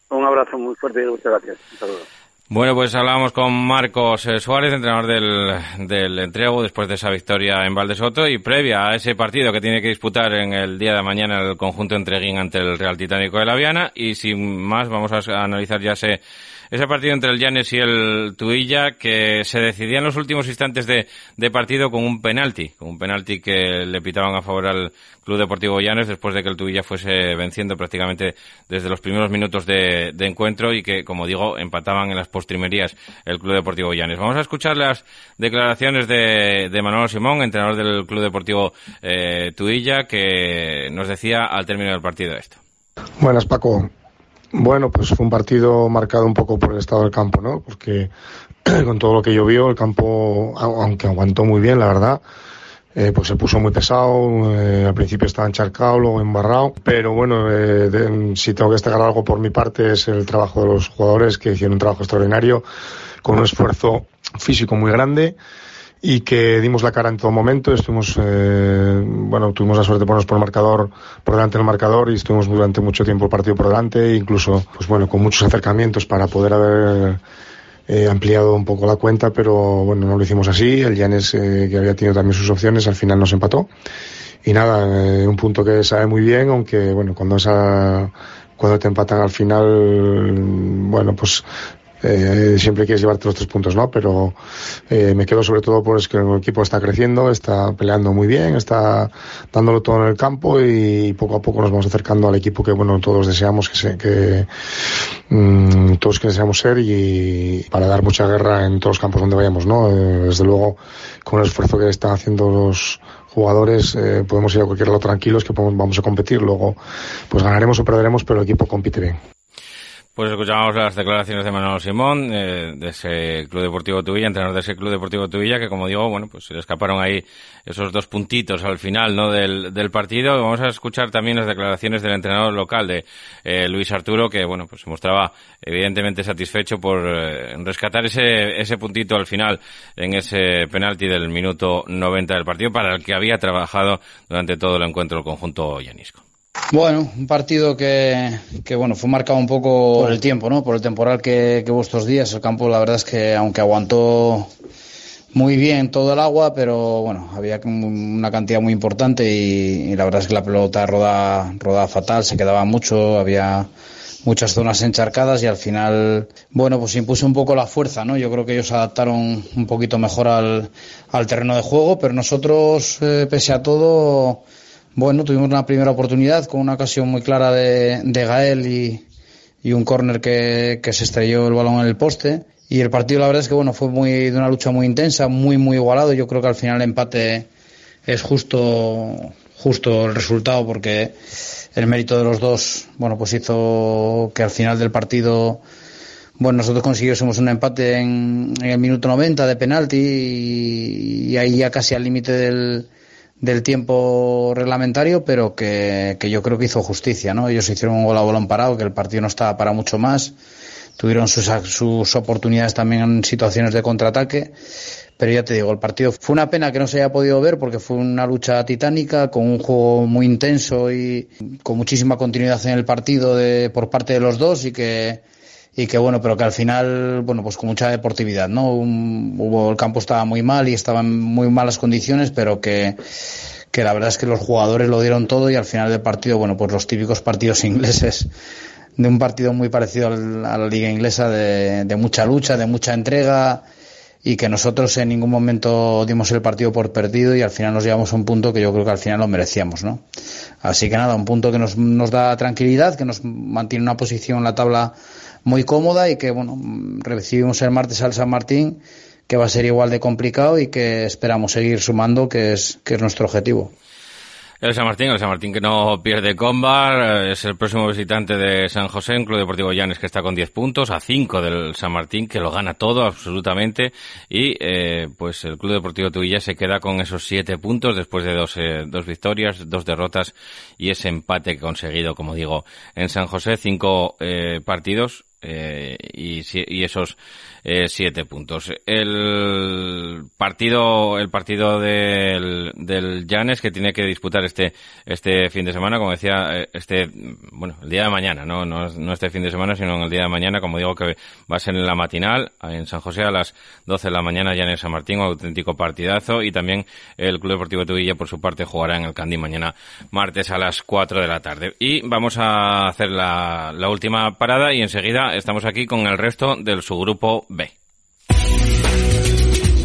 Un abrazo muy fuerte y muchas gracias. Un saludo. Bueno, pues hablábamos con Marcos eh, Suárez, entrenador del, del entrego, después de esa victoria en Valdesoto y previa a ese partido que tiene que disputar en el día de mañana el conjunto entreguín ante el Real Titánico de la Viana. Y sin más, vamos a analizar ya ese ese partido entre el Llanes y el Tuilla que se decidía en los últimos instantes de, partido con un penalti, con un penalti que le pitaban a favor al Club Deportivo Llanes después de que el Tuilla fuese venciendo prácticamente desde los primeros minutos de, de encuentro y que, como digo, empataban en las postrimerías el Club Deportivo Llanes. Vamos a escuchar las declaraciones de, de Manolo Simón, entrenador del Club Deportivo eh, Tuilla, que nos decía al término del partido esto. Buenas, Paco. Bueno, pues fue un partido marcado un poco por el estado del campo, ¿no? Porque con todo lo que llovió, el campo, aunque aguantó muy bien, la verdad, eh, pues se puso muy pesado, eh, al principio estaba encharcado, luego embarrado, pero bueno, eh, si tengo que destacar algo por mi parte es el trabajo de los jugadores que hicieron un trabajo extraordinario, con un esfuerzo físico muy grande y que dimos la cara en todo momento. Estuvimos, eh, bueno, tuvimos la suerte de ponernos por el marcador, por delante del marcador y estuvimos durante mucho tiempo el partido por delante, incluso, pues bueno, con muchos acercamientos para poder haber eh, ampliado un poco la cuenta, pero bueno, no lo hicimos así. El Llanes, eh, que había tenido también sus opciones, al final nos empató. Y nada, eh, un punto que sabe muy bien, aunque bueno, cuando esa, cuando te empatan al final, bueno, pues eh, siempre quieres llevarte los tres puntos, ¿no? Pero eh, me quedo sobre todo por es que el equipo está creciendo, está peleando muy bien, está dándolo todo en el campo y poco a poco nos vamos acercando al equipo que, bueno, todos deseamos que, se, que mm, todos que deseamos ser y para dar mucha guerra en todos los campos donde vayamos, ¿no? Eh, desde luego, con el esfuerzo que están haciendo los jugadores eh, podemos ir a cualquier lado tranquilos que podemos, vamos a competir luego pues ganaremos o perderemos pero el equipo compite bien pues escuchamos las declaraciones de Manuel Simón, eh, de ese Club Deportivo Tubilla, entrenador de ese Club Deportivo Tubilla, que como digo, bueno, pues se le escaparon ahí esos dos puntitos al final, ¿no? Del, del partido. Vamos a escuchar también las declaraciones del entrenador local de eh, Luis Arturo, que bueno, pues se mostraba evidentemente satisfecho por eh, rescatar ese, ese puntito al final en ese penalti del minuto 90 del partido para el que había trabajado durante todo el encuentro el conjunto llanisco. Bueno, un partido que, que, bueno fue marcado un poco por el tiempo, ¿no? Por el temporal que, que hubo estos días. El campo, la verdad es que aunque aguantó muy bien todo el agua, pero bueno, había una cantidad muy importante y, la verdad es que la pelota rodaba, rodaba fatal, se quedaba mucho, había muchas zonas encharcadas y al final, bueno, pues impuso un poco la fuerza, ¿no? Yo creo que ellos adaptaron un poquito mejor al, al terreno de juego, pero nosotros, eh, pese a todo, bueno, tuvimos una primera oportunidad con una ocasión muy clara de, de Gael y, un córner que, que, se estrelló el balón en el poste. Y el partido, la verdad es que bueno, fue muy, de una lucha muy intensa, muy, muy igualado. Yo creo que al final el empate es justo, justo el resultado porque el mérito de los dos, bueno, pues hizo que al final del partido, bueno, nosotros consiguiésemos un empate en, el minuto 90 de penalti y ahí ya casi al límite del, del tiempo reglamentario, pero que, que, yo creo que hizo justicia, ¿no? Ellos hicieron un gol a balón parado, que el partido no estaba para mucho más, tuvieron sus, sus oportunidades también en situaciones de contraataque, pero ya te digo, el partido fue una pena que no se haya podido ver porque fue una lucha titánica con un juego muy intenso y con muchísima continuidad en el partido de, por parte de los dos y que y que bueno, pero que al final, bueno, pues con mucha deportividad, ¿no? hubo, el campo estaba muy mal y estaba en muy malas condiciones, pero que, que la verdad es que los jugadores lo dieron todo y al final del partido, bueno, pues los típicos partidos ingleses de un partido muy parecido a la liga inglesa de, de mucha lucha, de mucha entrega y que nosotros en ningún momento dimos el partido por perdido y al final nos llevamos a un punto que yo creo que al final lo merecíamos, ¿no? Así que nada, un punto que nos, nos da tranquilidad, que nos mantiene una posición en la tabla muy cómoda y que, bueno, recibimos el martes al San Martín, que va a ser igual de complicado y que esperamos seguir sumando, que es, que es nuestro objetivo. El San Martín, el San Martín que no pierde combar, eh, es el próximo visitante de San José, en Club Deportivo Llanes que está con 10 puntos, a 5 del San Martín que lo gana todo absolutamente y eh, pues el Club Deportivo Tuilla se queda con esos 7 puntos después de dos, eh, dos victorias, dos derrotas y ese empate conseguido, como digo, en San José, 5 eh, partidos y, y, esos siete puntos. El partido, el partido del, del Llanes que tiene que disputar este, este fin de semana, como decía, este, bueno, el día de mañana, no, no, no este fin de semana, sino en el día de mañana, como digo, que va a ser en la matinal, en San José a las 12 de la mañana, en San Martín, un auténtico partidazo, y también el Club Deportivo Tubilla, por su parte, jugará en el Candí mañana martes a las 4 de la tarde. Y vamos a hacer la, la última parada y enseguida estamos aquí con el resto del subgrupo B.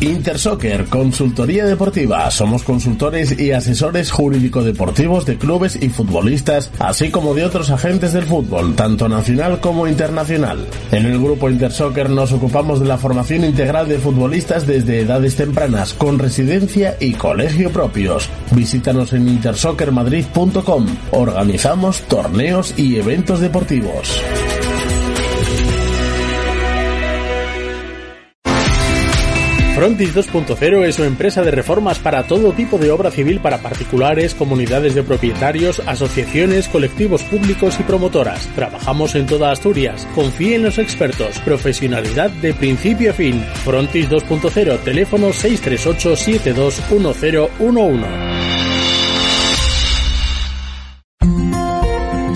Intersoccer, consultoría deportiva. Somos consultores y asesores jurídico-deportivos de clubes y futbolistas, así como de otros agentes del fútbol, tanto nacional como internacional. En el grupo Intersoccer nos ocupamos de la formación integral de futbolistas desde edades tempranas, con residencia y colegio propios. Visítanos en intersoccermadrid.com. Organizamos torneos y eventos deportivos. Frontis 2.0 es una empresa de reformas para todo tipo de obra civil para particulares, comunidades de propietarios, asociaciones, colectivos públicos y promotoras. Trabajamos en toda Asturias. Confíe en los expertos. Profesionalidad de principio a fin. Frontis 2.0, teléfono 638 721011.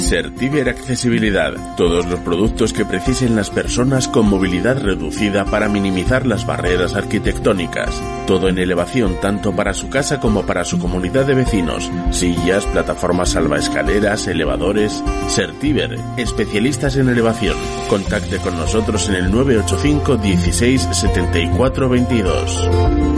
Certiver Accesibilidad. Todos los productos que precisen las personas con movilidad reducida para minimizar las barreras arquitectónicas. Todo en elevación tanto para su casa como para su comunidad de vecinos. Sillas, plataformas salvaescaleras, elevadores. Certiver, especialistas en elevación. Contacte con nosotros en el 985 16 74 22.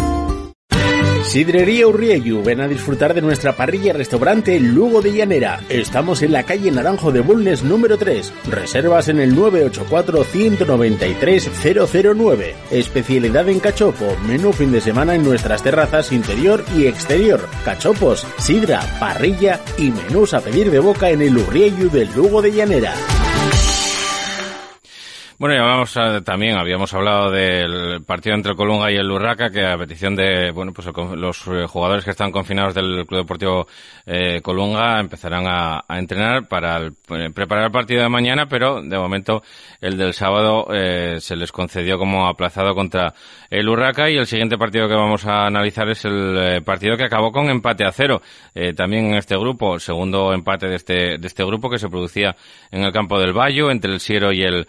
Sidrería Urrieyu, ven a disfrutar de nuestra parrilla restaurante Lugo de Llanera. Estamos en la calle Naranjo de Bulnes número 3. Reservas en el 984-193-009. Especialidad en cachopo, menú fin de semana en nuestras terrazas interior y exterior. Cachopos, sidra, parrilla y menús a pedir de boca en el Urrieyu del Lugo de Llanera. Bueno, y hablamos eh, también, habíamos hablado del partido entre el Colunga y el Urraca, que a petición de, bueno, pues los eh, jugadores que están confinados del Club Deportivo eh, Colunga empezarán a, entrenar para preparar el partido de mañana, pero de momento el del sábado se les concedió como aplazado contra el Urraca y el siguiente partido que vamos a analizar es el partido que acabó con empate a cero. también en este grupo, segundo empate de este, de este grupo que se producía en el campo del Bayo entre el Siero y el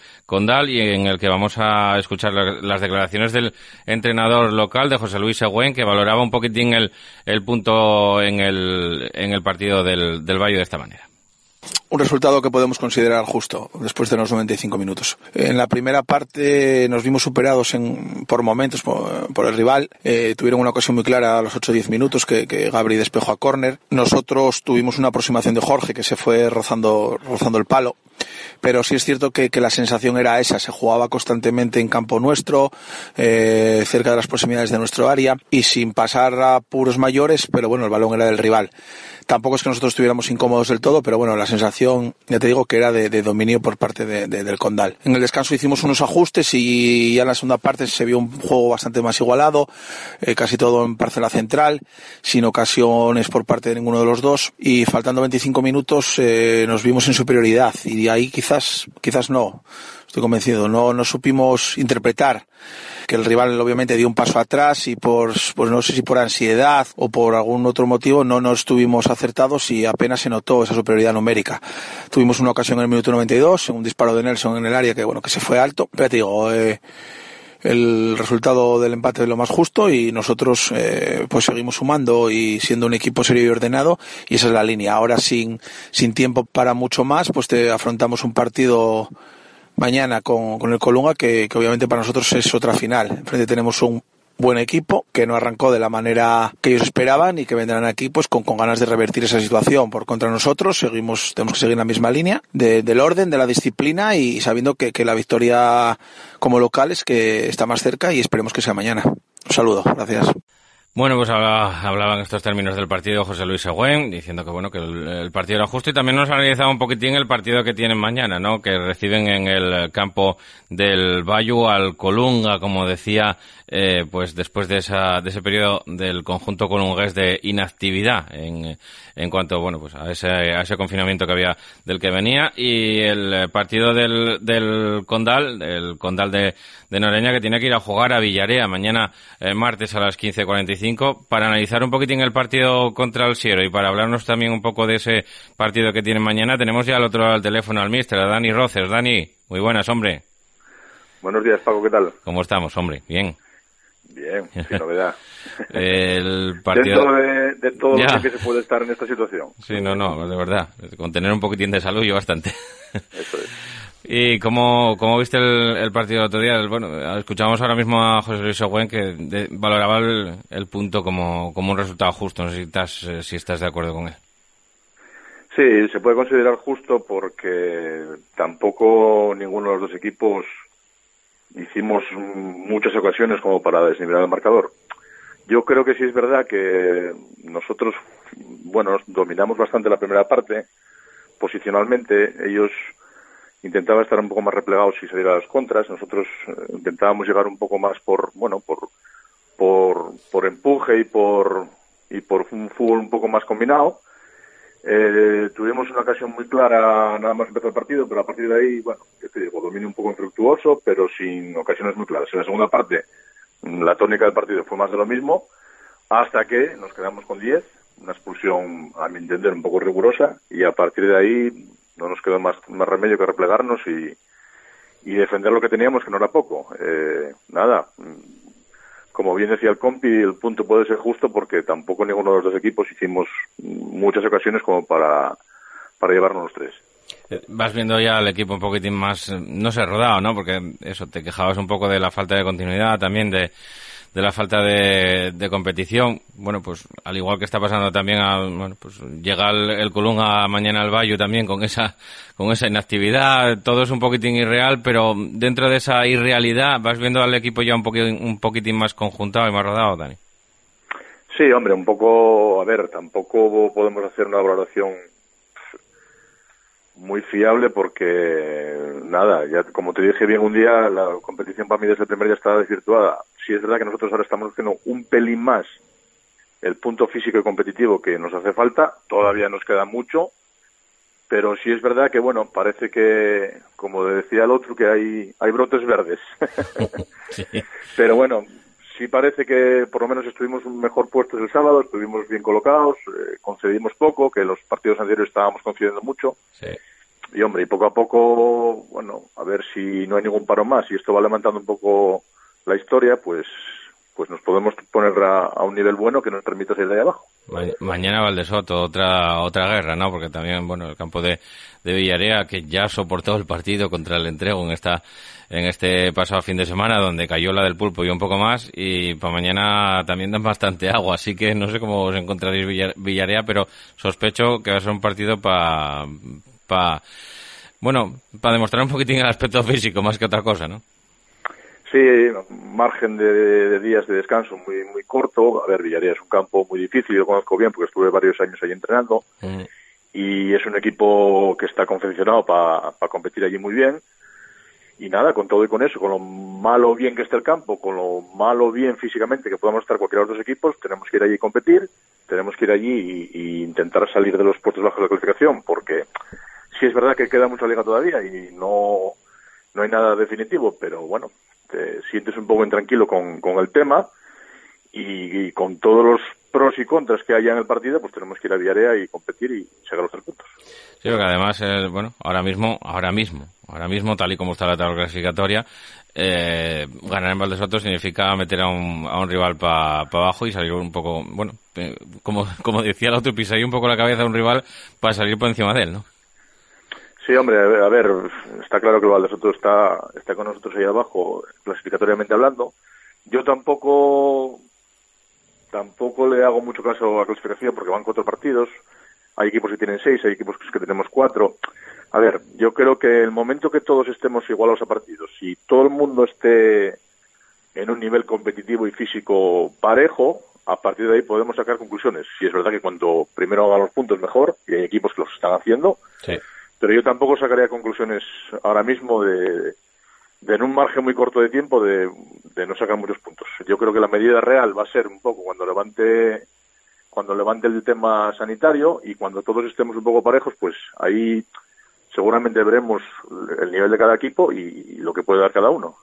Y en el que vamos a escuchar las declaraciones del entrenador local de José Luis Següen que valoraba un poquitín el, el punto en el, en el partido del, del Valle de esta manera un resultado que podemos considerar justo después de los 95 minutos. En la primera parte nos vimos superados en, por momentos por, el rival. Eh, tuvieron una ocasión muy clara a los 8-10 minutos que, que despejó a córner. Nosotros tuvimos una aproximación de Jorge que se fue rozando, rozando el palo pero sí es cierto que, que, la sensación era esa, se jugaba constantemente en campo nuestro, eh, cerca de las proximidades de nuestro área y sin pasar a puros mayores, pero bueno, el balón era del rival. Tampoco es que nosotros estuviéramos incómodos del todo, pero bueno, la sensación, ya te digo, que era de, dominio por parte del Condal. En el descanso hicimos unos ajustes y ya en la segunda parte se vio un juego bastante más igualado, eh, casi todo en parcela central, sin ocasiones por parte de ninguno de los dos y faltando 25 minutos eh, nos vimos en superioridad ahí quizás, quizás no, estoy convencido, no, no supimos interpretar que el rival obviamente dio un paso atrás y por, pues no sé si por ansiedad o por algún otro motivo no nos estuvimos acertados y apenas se notó esa superioridad numérica. Tuvimos una ocasión en el minuto 92, un disparo de Nelson en el área que bueno, que se fue alto, pero te digo, eh, el resultado del empate es lo más justo y nosotros eh, pues seguimos sumando y siendo un equipo serio y ordenado y esa es la línea. Ahora sin, sin tiempo para mucho más, pues te afrontamos un partido mañana con, con el Colunga, que, que, obviamente para nosotros es otra final. Enfrente tenemos un buen equipo que no arrancó de la manera que ellos esperaban y que vendrán aquí pues con, con ganas de revertir esa situación. Por contra nosotros seguimos, tenemos que seguir la misma línea de, del orden, de la disciplina y sabiendo que, que la victoria como locales que está más cerca y esperemos que sea mañana. Un saludo, gracias. Bueno, pues hablaba, en estos términos del partido José Luis Següen, diciendo que bueno que el, partido era justo y también nos ha analizado un poquitín el partido que tienen mañana, ¿no? Que reciben en el campo del Bayu al Colunga, como decía, eh, pues después de esa de ese periodo del conjunto colungués de inactividad en, en cuanto bueno pues a ese a ese confinamiento que había del que venía y el partido del del Condal, el Condal de, de Noreña que tiene que ir a jugar a Villarea mañana eh, martes a las 15:45 para analizar un poquitín el partido contra el Siero y para hablarnos también un poco de ese partido que tienen mañana, tenemos ya al otro lado del teléfono al mister, a Dani Roces. Dani, muy buenas, hombre. Buenos días, Paco, ¿qué tal? ¿Cómo estamos, hombre? Bien. Bien, sin novedad. el partido... Dentro de, de todo lo que se puede estar en esta situación. Sí, no, no, de verdad. Con tener un poquitín de salud yo bastante. Eso es. ¿Y cómo, cómo viste el, partido el otro día? Bueno, escuchamos ahora mismo a José Luis Ogüen que valoraba el, punto como, como, un resultado justo. No sé si estás, eh, si estás de acuerdo con él. Sí, se puede considerar justo porque tampoco ninguno de los dos equipos hicimos muchas ocasiones como para desnivelar el marcador. Yo creo que sí es verdad que nosotros, bueno, dominamos bastante la primera parte posicionalmente. Ellos intentaba estar un poco más replegados y salir a las contras. Nosotros eh, intentábamos llegar un poco más por, bueno, por, por, por empuje y por, y por un fútbol un poco más combinado. Eh, tuvimos una ocasión muy clara nada más empezó el partido, pero a partir de ahí, bueno, te digo, dominio un poco infructuoso, pero sin ocasiones muy claras. En la segunda parte, la tónica del partido fue más de lo mismo, hasta que nos quedamos con 10, una expulsión, a mi entender, un poco rigurosa, y a partir de ahí no nos quedó más, más remedio que replegarnos y, y defender lo que teníamos, que no era poco. Eh, nada, como bien decía el compi, el punto puede ser justo porque tampoco ninguno de los dos equipos hicimos muchas ocasiones como para, para llevarnos los tres. Eh, vas viendo ya al equipo un poquitín más, no sé, rodado, ¿no? Porque eso, te quejabas un poco de la falta de continuidad, también de, de la falta de, competición. Bueno, pues al igual que está pasando también, bueno, pues llega el, el Colunga mañana al Bayo también con esa, con esa inactividad. Todo es un poquitín irreal, pero dentro de esa irrealidad vas viendo al equipo ya un poquitín, un poquitín más conjuntado y más rodado, Dani. Sí, hombre, un poco, a ver, tampoco podemos hacer una valoración muy fiable porque nada, ya como te dije bien un día, la competición para mí desde el primer día estaba desvirtuada. Sí es verdad que nosotros ahora estamos haciendo un pelín más el punto físico y competitivo que nos hace falta, todavía nos queda mucho, pero sí es verdad que bueno, parece que como decía el otro que hay hay brotes verdes. Pero bueno, sí parece que por lo menos estuvimos mejor puestos el sábado, estuvimos bien colocados, eh, concedimos poco, que los partidos anteriores estábamos concediendo mucho. Sí. Y hombre, y poco a poco, bueno, a ver si no hay ningún paro más y esto va levantando un poco la historia, pues pues nos podemos poner a, un nivel bueno que nos permita salir de ahí abajo. mañana Valdesoto, otra otra guerra, ¿no? Porque también, bueno, el campo de, de Villarea, que ya soportó el partido contra el entrego en esta en este pasado fin de semana, donde cayó la del pulpo y un poco más, y para mañana también dan bastante agua, así que no sé cómo os encontraréis Villarea, pero sospecho que va a ser un partido para... Pa, bueno, para demostrar un poquitín el aspecto físico más que otra cosa, ¿no? Sí, margen de, días de descanso muy muy corto. A ver, Villarreal es un campo muy difícil, yo lo conozco bien porque estuve varios años ahí entrenando. Mm. Y es un equipo que está confeccionado para competir allí muy bien. Y nada, con todo y con eso, con lo malo bien que esté el campo, con lo malo bien físicamente que podamos estar cualquiera de los dos equipos, tenemos que ir allí y competir, tenemos que ir allí y, intentar salir de los puestos bajos de clasificación, porque sí es verdad que queda mucha liga todavía y no, no hay nada definitivo, pero bueno, te sientes un poco intranquilo con, con el tema y, con todos los pros y contras que haya en el partido, pues tenemos que ir a Diarea y competir y sacar los tres puntos. Sí, porque además, eh, bueno, ahora mismo, ahora mismo, ahora mismo, tal y como está la tabla clasificatoria, eh, ganar en Valdesoto significa meter a un, a un rival para abajo y salir un poco, bueno, eh, como, como decía el otro, pisar un poco la cabeza a un rival para salir por encima de él, ¿no? Sí, hombre, a ver, está claro que Valdesoto está, está con nosotros ahí abajo, clasificatoriamente hablando. Yo tampoco tampoco le hago mucho caso a clasificación porque van cuatro partidos. Hay equipos que tienen seis, hay equipos que tenemos cuatro. A ver, yo creo que el momento que todos estemos igualados a partidos, si todo el mundo esté en un nivel competitivo y físico parejo, a partir de ahí podemos sacar conclusiones. Si es verdad que cuando primero hagan los puntos mejor, y hay equipos que los están haciendo, pero yo tampoco sacaría conclusiones ahora mismo de, en un margen muy corto de tiempo de, de no sacar muchos puntos. Yo creo que la medida real va a ser un poco cuando levante cuando levante el tema sanitario y cuando todos estemos un poco parejos, pues ahí seguramente veremos el nivel de cada equipo y lo que puede dar cada uno.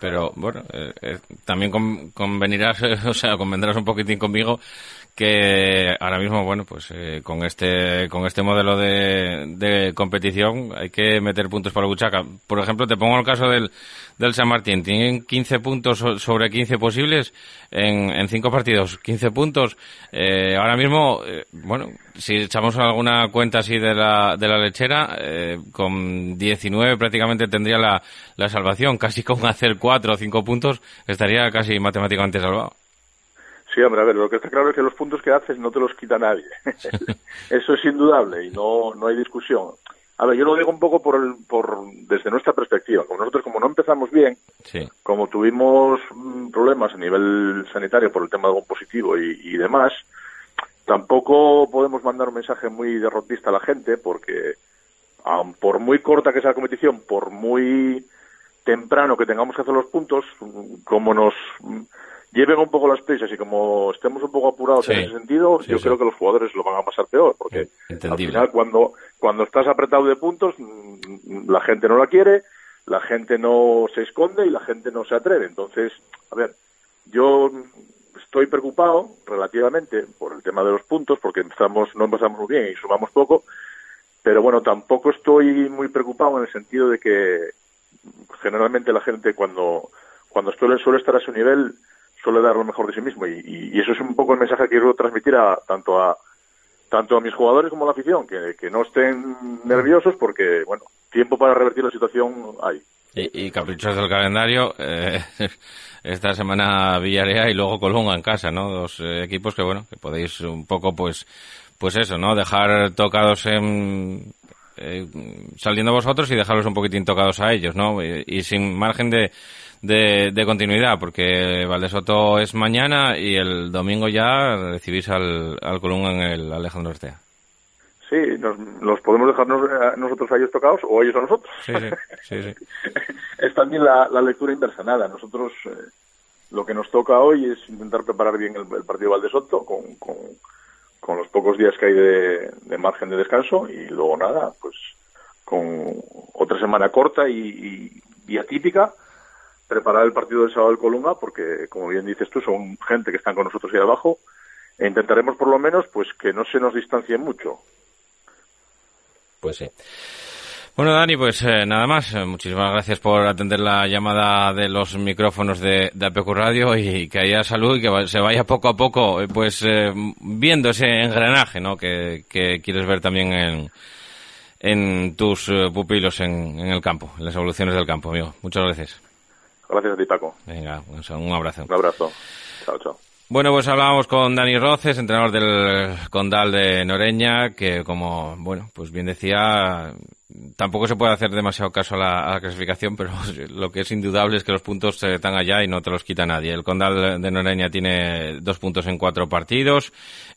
Pero bueno, eh, eh, también convenirás, o sea, convendrás un poquitín conmigo que ahora mismo, bueno, pues eh, con este con este modelo de, de, competición hay que meter puntos para Buchaca. Por ejemplo, te pongo el caso del, del San Martín. Tienen 15 puntos sobre 15 posibles en, en 5 partidos. 15 puntos. Eh, ahora mismo, eh, bueno, si echamos alguna cuenta así de la, de la lechera, eh, con 19 prácticamente tendría la, la salvación. Casi con hacer 4 o 5 puntos estaría casi matemáticamente salvado. Sí, hombre, a ver, lo que está claro es que los puntos que haces no te los quita nadie. Eso es indudable y no, no hay discusión. A ver, yo lo digo un poco por, el, por desde nuestra perspectiva. Como nosotros, como no empezamos bien, como tuvimos mm, problemas a nivel sanitario por el tema de algún positivo y, y demás, tampoco podemos mandar un mensaje muy derrotista a la gente porque, por muy corta que sea la competición, por muy temprano que tengamos que hacer los puntos, como nos lleven un poco las prisas y como estemos un poco apurados en ese sentido, yo creo que los jugadores lo van a pasar peor, porque al final cuando, cuando estás apretado de puntos, mm, la gente no la quiere, la gente no se esconde y la gente no se atreve. Entonces, a ver, yo estoy preocupado relativamente por el tema de los puntos, porque empezamos, no empezamos muy bien y sumamos poco, pero bueno, tampoco estoy muy preocupado en el sentido de que generalmente la gente cuando, cuando suele estar a su nivel suele dar lo mejor de sí mismo. Y, eso es un poco el mensaje que quiero transmitir a tanto a tanto a mis jugadores como a la afición que, no estén nerviosos porque bueno tiempo para revertir la situación hay. Y, caprichos del calendario eh, esta semana Villarreal y luego Colunga en casa no dos eh, equipos que bueno que podéis un poco pues pues eso no dejar tocados en eh, saliendo vosotros y dejarlos un poquitín tocados a ellos no y sin margen de de, continuidad, porque Valdesoto es mañana y el domingo ya recibís al, al Colunga en el Alejandro Ortea. Sí, nos, los podemos dejar nosotros a ellos tocados o ellos a nosotros. Sí, sí, es también la, lectura inversa, nada. Nosotros eh, lo que nos toca hoy es intentar preparar bien el, partido de Valdesoto con, con, con, los pocos días que hay de, margen de descanso y luego nada, pues con otra semana corta y, y atípica preparar el partido del sábado del Colunga, porque, como bien dices tú, son gente que están con nosotros ahí abajo, e intentaremos por lo menos pues que no se nos distancien mucho. Pues sí. Bueno, Dani, pues eh, nada más. Eh, muchísimas gracias por atender la llamada de los micrófonos de, de APQ Radio y que haya salud y que se vaya poco a poco, eh, pues viendo ese engranaje, ¿no? Que, que quieres ver también en, en tus pupilos en, en el campo, en las evoluciones del campo, amigo. Muchas gracias. Gracias a ti, Paco. Venga, un abrazo. Un abrazo. Chao, chao. Bueno, pues hablábamos con Dani Roces, entrenador del Condal de Noreña, que como, bueno, pues bien decía, tampoco se puede hacer demasiado caso a la, clasificación, pero lo que es indudable es que los puntos están allá y no te los quita nadie. El Condal de Noreña tiene dos puntos en cuatro partidos.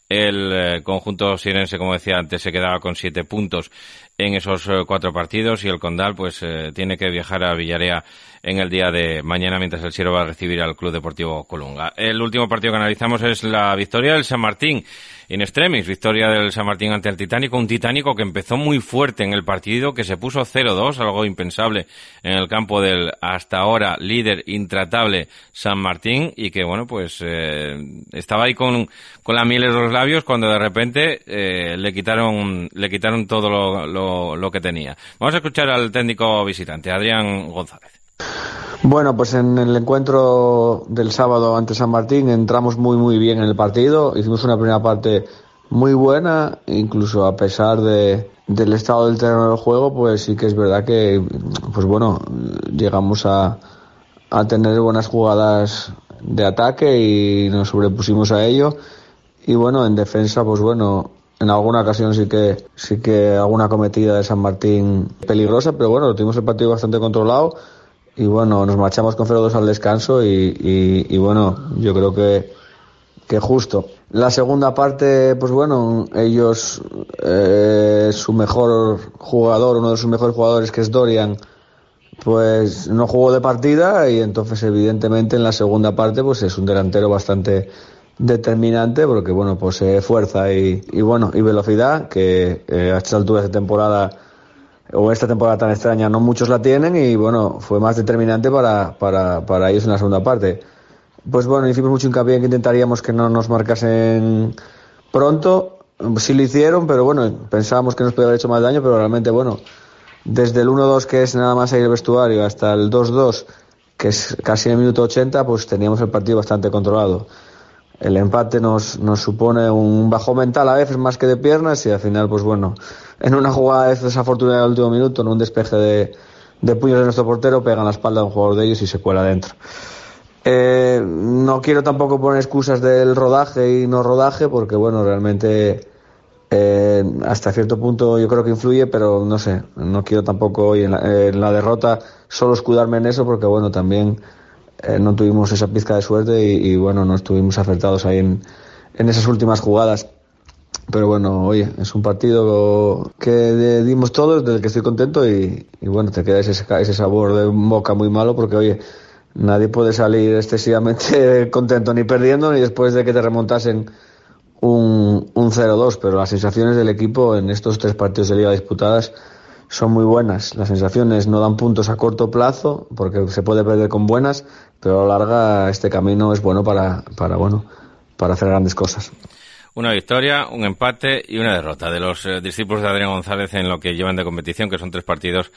El eh, conjunto sirense, como decía antes, se quedaba con siete puntos en esos eh, cuatro partidos y el Condal pues eh, tiene que viajar a Villarea en el día de mañana mientras el Sierra va a recibir al Club Deportivo Colunga. El último partido que analizamos es la victoria del San Martín in extremis, victoria del San Martín ante el Titánico, un Titánico que empezó muy fuerte en el partido, que se puso 0-2, algo impensable en el campo del hasta ahora líder intratable San Martín y que bueno pues eh, estaba ahí con, con la miel en los labios cuando de repente eh, le quitaron le quitaron todo lo, lo, lo que tenía. Vamos a escuchar al técnico visitante, Adrián González. Bueno, pues en el encuentro del sábado ante San Martín entramos muy muy bien en el partido. Hicimos una primera parte muy buena, incluso a pesar de, del estado del terreno del juego, pues sí que es verdad que, pues bueno, llegamos a, a tener buenas jugadas de ataque y nos sobrepusimos a ello. Y bueno, en defensa, pues bueno, en alguna ocasión sí que sí que alguna cometida de San Martín peligrosa, pero bueno, tuvimos el partido bastante controlado y bueno, nos marchamos con 0-2 al descanso y, y, bueno, yo creo que, que justo. La segunda parte, pues bueno, ellos, eh, su mejor jugador, uno de sus mejores jugadores que es Dorian, pues no jugó de partida y entonces evidentemente en la segunda parte pues es un delantero bastante determinante porque bueno posee fuerza y, y bueno y velocidad que eh, a estas alturas de temporada o esta temporada tan extraña no muchos la tienen y bueno fue más determinante para, para, para ellos en la segunda parte. Pues bueno hicimos mucho hincapié en que intentaríamos que no nos marcasen pronto. Sí lo hicieron pero bueno pensábamos que nos podía haber hecho más daño pero realmente bueno desde el 1-2 que es nada más ahí el vestuario hasta el 2-2 que es casi en el minuto 80 pues teníamos el partido bastante controlado. El empate nos, nos supone un bajo mental a veces más que de piernas y al final, pues bueno, en una jugada desafortunada del último minuto, en un despeje de, de puños de nuestro portero, pegan la espalda a un jugador de ellos y se cuela adentro. Eh, no quiero tampoco poner excusas del rodaje y no rodaje, porque bueno, realmente eh, hasta cierto punto yo creo que influye, pero no sé, no quiero tampoco hoy en la, en la derrota solo escudarme en eso, porque bueno, también eh, no tuvimos esa pizca de suerte y, bueno, no estuvimos acertados ahí en esas últimas jugadas. Pero bueno, oye, es un partido que dimos todos, del que estoy contento y, y bueno, te queda ese, ese sabor de boca muy malo porque, oye, nadie puede salir excesivamente contento ni perdiendo ni después de que te remontasen un, un 0-2, pero las sensaciones del equipo en estos tres partidos de liga disputadas son muy buenas. Las sensaciones no dan puntos a corto plazo porque se puede perder con buenas, pero a la larga este camino es bueno para, para, bueno, para hacer grandes cosas. Una victoria, un empate y una derrota de los eh, discípulos de Adrián González en lo que llevan de competición, que son tres partidos,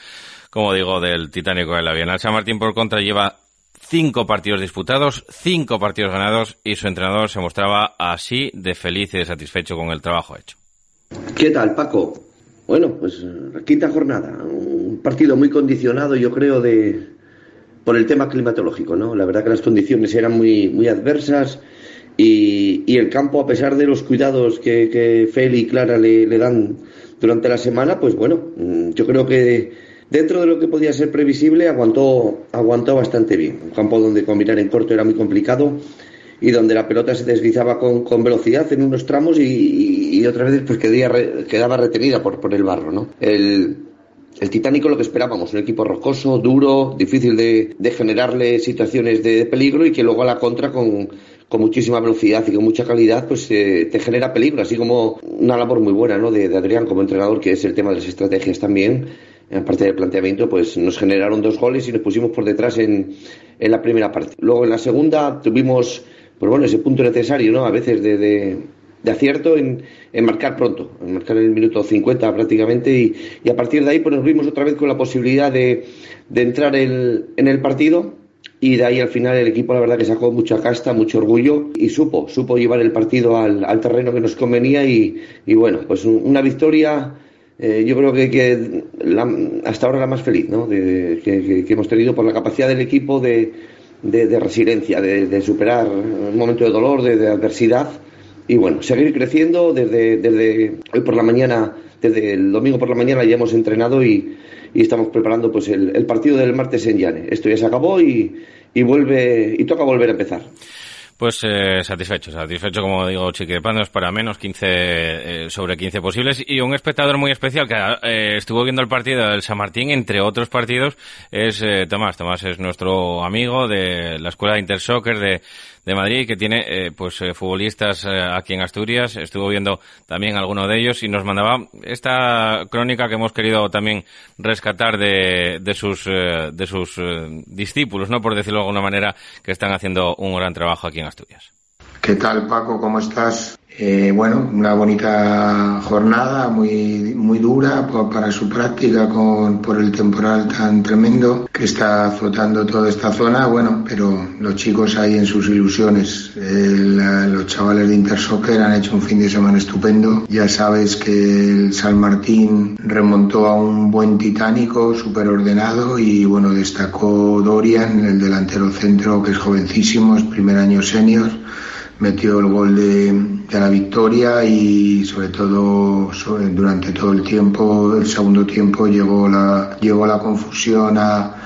como digo, del Titánico de la Bienal. San Martín, por contra, lleva cinco partidos disputados, cinco partidos ganados y su entrenador se mostraba así de feliz y de satisfecho con el trabajo hecho. ¿Qué tal, Paco? Bueno, pues la quinta jornada, un partido muy condicionado, yo creo, de por el tema climatológico, ¿no? La verdad que las condiciones eran muy, muy adversas y, y el campo, a pesar de los cuidados que, que Feli y Clara le, le, dan durante la semana, pues bueno, yo creo que dentro de lo que podía ser previsible aguantó, aguantó bastante bien. Un campo donde combinar en corto era muy complicado y donde la pelota se deslizaba con, con velocidad en unos tramos y, y, y otras veces pues quedaba, quedaba retenida por, por el barro, ¿no? El, el Titánico lo que esperábamos, un equipo rocoso, duro, difícil de, de generarle situaciones de, de, peligro y que luego a la contra con, con muchísima velocidad y con mucha calidad, pues eh, te genera peligro, así como una labor muy buena ¿no? de, Adrián como entrenador, que es el tema de las estrategias también, aparte del planteamiento, pues nos generaron dos goles y nos pusimos por detrás en, en la primera parte. Luego en la segunda tuvimos pues bueno, ese punto necesario, ¿no? A veces de, de, de acierto en, en, marcar pronto, en marcar en el minuto 50 prácticamente, y, y, a partir de ahí pues nos vimos otra vez con la posibilidad de, de entrar el, en el partido. Y de ahí al final el equipo la verdad que sacó mucha casta, mucho orgullo y supo, supo llevar el partido al, terreno que nos convenía y, bueno, pues una victoria eh, yo creo que, que la, hasta ahora la más feliz ¿no? de, que, que, hemos tenido por la capacidad del equipo de, de, resiliencia, de, superar un momento de dolor, de, adversidad y bueno, seguir creciendo desde, desde hoy por la mañana, desde el domingo por la mañana ya hemos entrenado y, y estamos preparando pues el, el, partido del martes en Llane. Esto ya se acabó y, y vuelve y toca volver a empezar. Pues eh, satisfecho, satisfecho, como digo, Chiquipanos, para menos 15 eh, sobre 15 posibles. Y un espectador muy especial que eh, estuvo viendo el partido del San Martín, entre otros partidos, es eh, Tomás. Tomás es nuestro amigo de la Escuela de Intersoccer de, de Madrid, que tiene eh, pues eh, futbolistas eh, aquí en Asturias. Estuvo viendo también alguno de ellos y nos mandaba esta crónica que hemos querido también rescatar de, de sus de sus discípulos, no por decirlo de alguna manera, que están haciendo un gran trabajo aquí en Asturias. ¿Qué tal, Paco? ¿Cómo estás? Eh, bueno, una bonita jornada, muy, muy dura para su práctica con, por el temporal tan tremendo que está azotando toda esta zona. Bueno, pero los chicos ahí en sus ilusiones, la, los chavales de Intersoccer han hecho un fin de semana estupendo. Ya sabes que el San Martín remontó a un buen titánico, súper ordenado y bueno, destacó Dorian, el delantero centro que es jovencísimo, es primer año senior metió el gol de, la victoria y sobre todo durante todo el tiempo, el segundo tiempo llegó la, llegó la confusión a,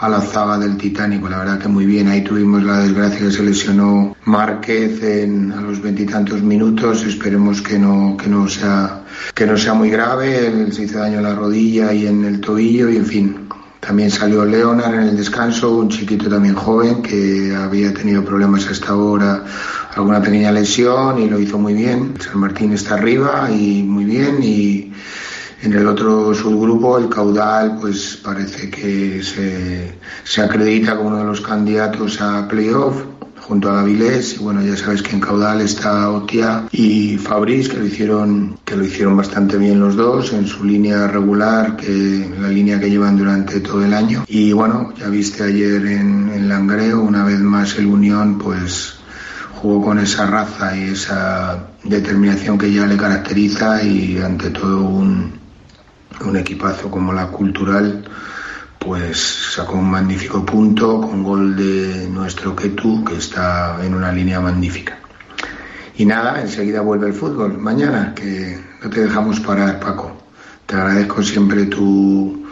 a la zaga del Titánico. La verdad que muy bien. Ahí tuvimos la desgracia que se lesionó Márquez en, a los veintitantos minutos. Esperemos que no, que no sea, que no sea muy grave. Él se hizo daño en la rodilla y en el tobillo y en fin. También salió Leonard en el descanso, un chiquito también joven que había tenido problemas hasta ahora, alguna pequeña lesión y lo hizo muy bien. San Martín está arriba y muy bien y en el otro subgrupo, el caudal, pues parece que se, se acredita como uno de los candidatos a playoff junto a Gavilés y bueno ya sabes que en caudal está Otia y Fabriz que lo hicieron que lo hicieron bastante bien los dos en su línea regular que la línea que llevan durante todo el año. Y bueno ya viste ayer en, en Langreo una vez más el Unión pues jugó con esa raza y esa determinación que ya le caracteriza y ante todo un, un equipazo como la cultural, pues sacó un magnífico punto con gol de nuestro Ketu, que está en una línea magnífica. Y nada, enseguida vuelve el fútbol. Mañana, que no te dejamos parar, Paco. Te agradezco siempre tu,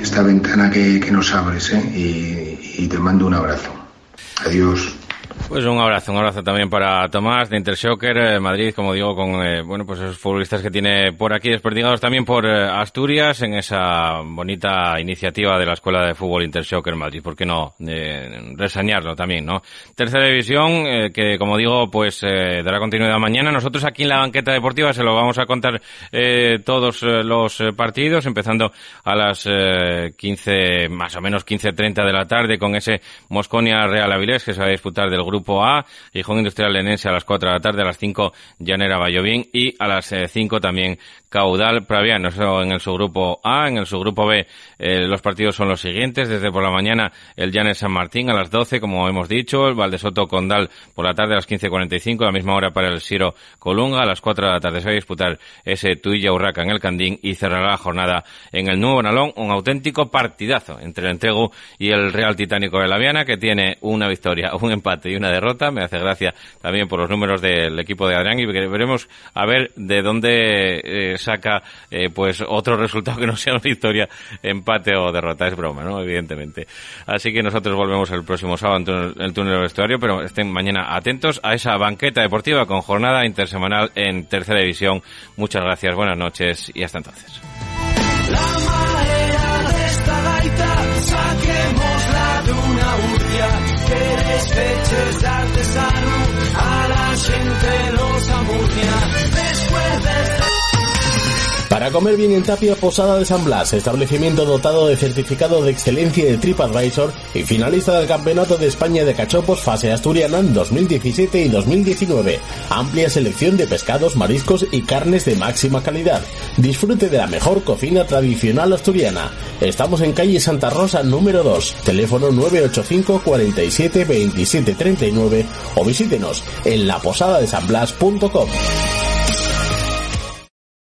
esta ventana que, que nos abres ¿eh? y, y te mando un abrazo. Adiós. Pues un abrazo, un abrazo también para Tomás de Intershocker eh, Madrid, como digo, con eh, bueno pues esos futbolistas que tiene por aquí desperdigados también por eh, Asturias en esa bonita iniciativa de la Escuela de Fútbol Intershocker Madrid, ¿por qué no eh, resañarlo también, no? Tercera división que como digo pues dará continuidad mañana. Nosotros aquí en la banqueta deportiva se lo vamos a contar todos los partidos, empezando a las 15 más o menos 15:30 de la tarde con ese Mosconia Real Avilés que se va a disputar del Grupo A, Gijón Industrial Lenense a las 4 de la tarde, a las 5 Llanera Vallovín y a las 5 también Caudal Praviano, eso en el subgrupo A. En el subgrupo B eh, los partidos son los siguientes. Desde por la mañana el Llanes San Martín a las 12, como hemos dicho. El Valdesoto Condal por la tarde a las 15.45, la misma hora para el Siro Colunga. A las 4 de la tarde se va a disputar ese Tuilla Urraca en el Candín y cerrará la jornada en el Nuevo Nalón. Un auténtico partidazo entre el Entegu y el Real Titánico de la Viana, que tiene una victoria, un empate y una derrota. Me hace gracia también por los números del equipo de Adrián y veremos a ver de dónde eh, saca eh, pues otro resultado que no sea una victoria, empate o derrota. Es broma, ¿no? Evidentemente. Así que nosotros volvemos el próximo sábado en el túnel del vestuario, pero estén mañana atentos a esa banqueta deportiva con jornada intersemanal en tercera división. Muchas gracias, buenas noches y hasta entonces. La marea de esta gaita, saquémosla d'una urdia, que despeches d'artesano, a la gente los amurnia. Para comer bien en Tapia Posada de San Blas, establecimiento dotado de certificado de excelencia de TripAdvisor y finalista del Campeonato de España de Cachopos fase asturiana en 2017 y 2019. Amplia selección de pescados, mariscos y carnes de máxima calidad. Disfrute de la mejor cocina tradicional asturiana. Estamos en calle Santa Rosa número 2, teléfono 985 47 27 39 o visítenos en laposadadesanblas.com.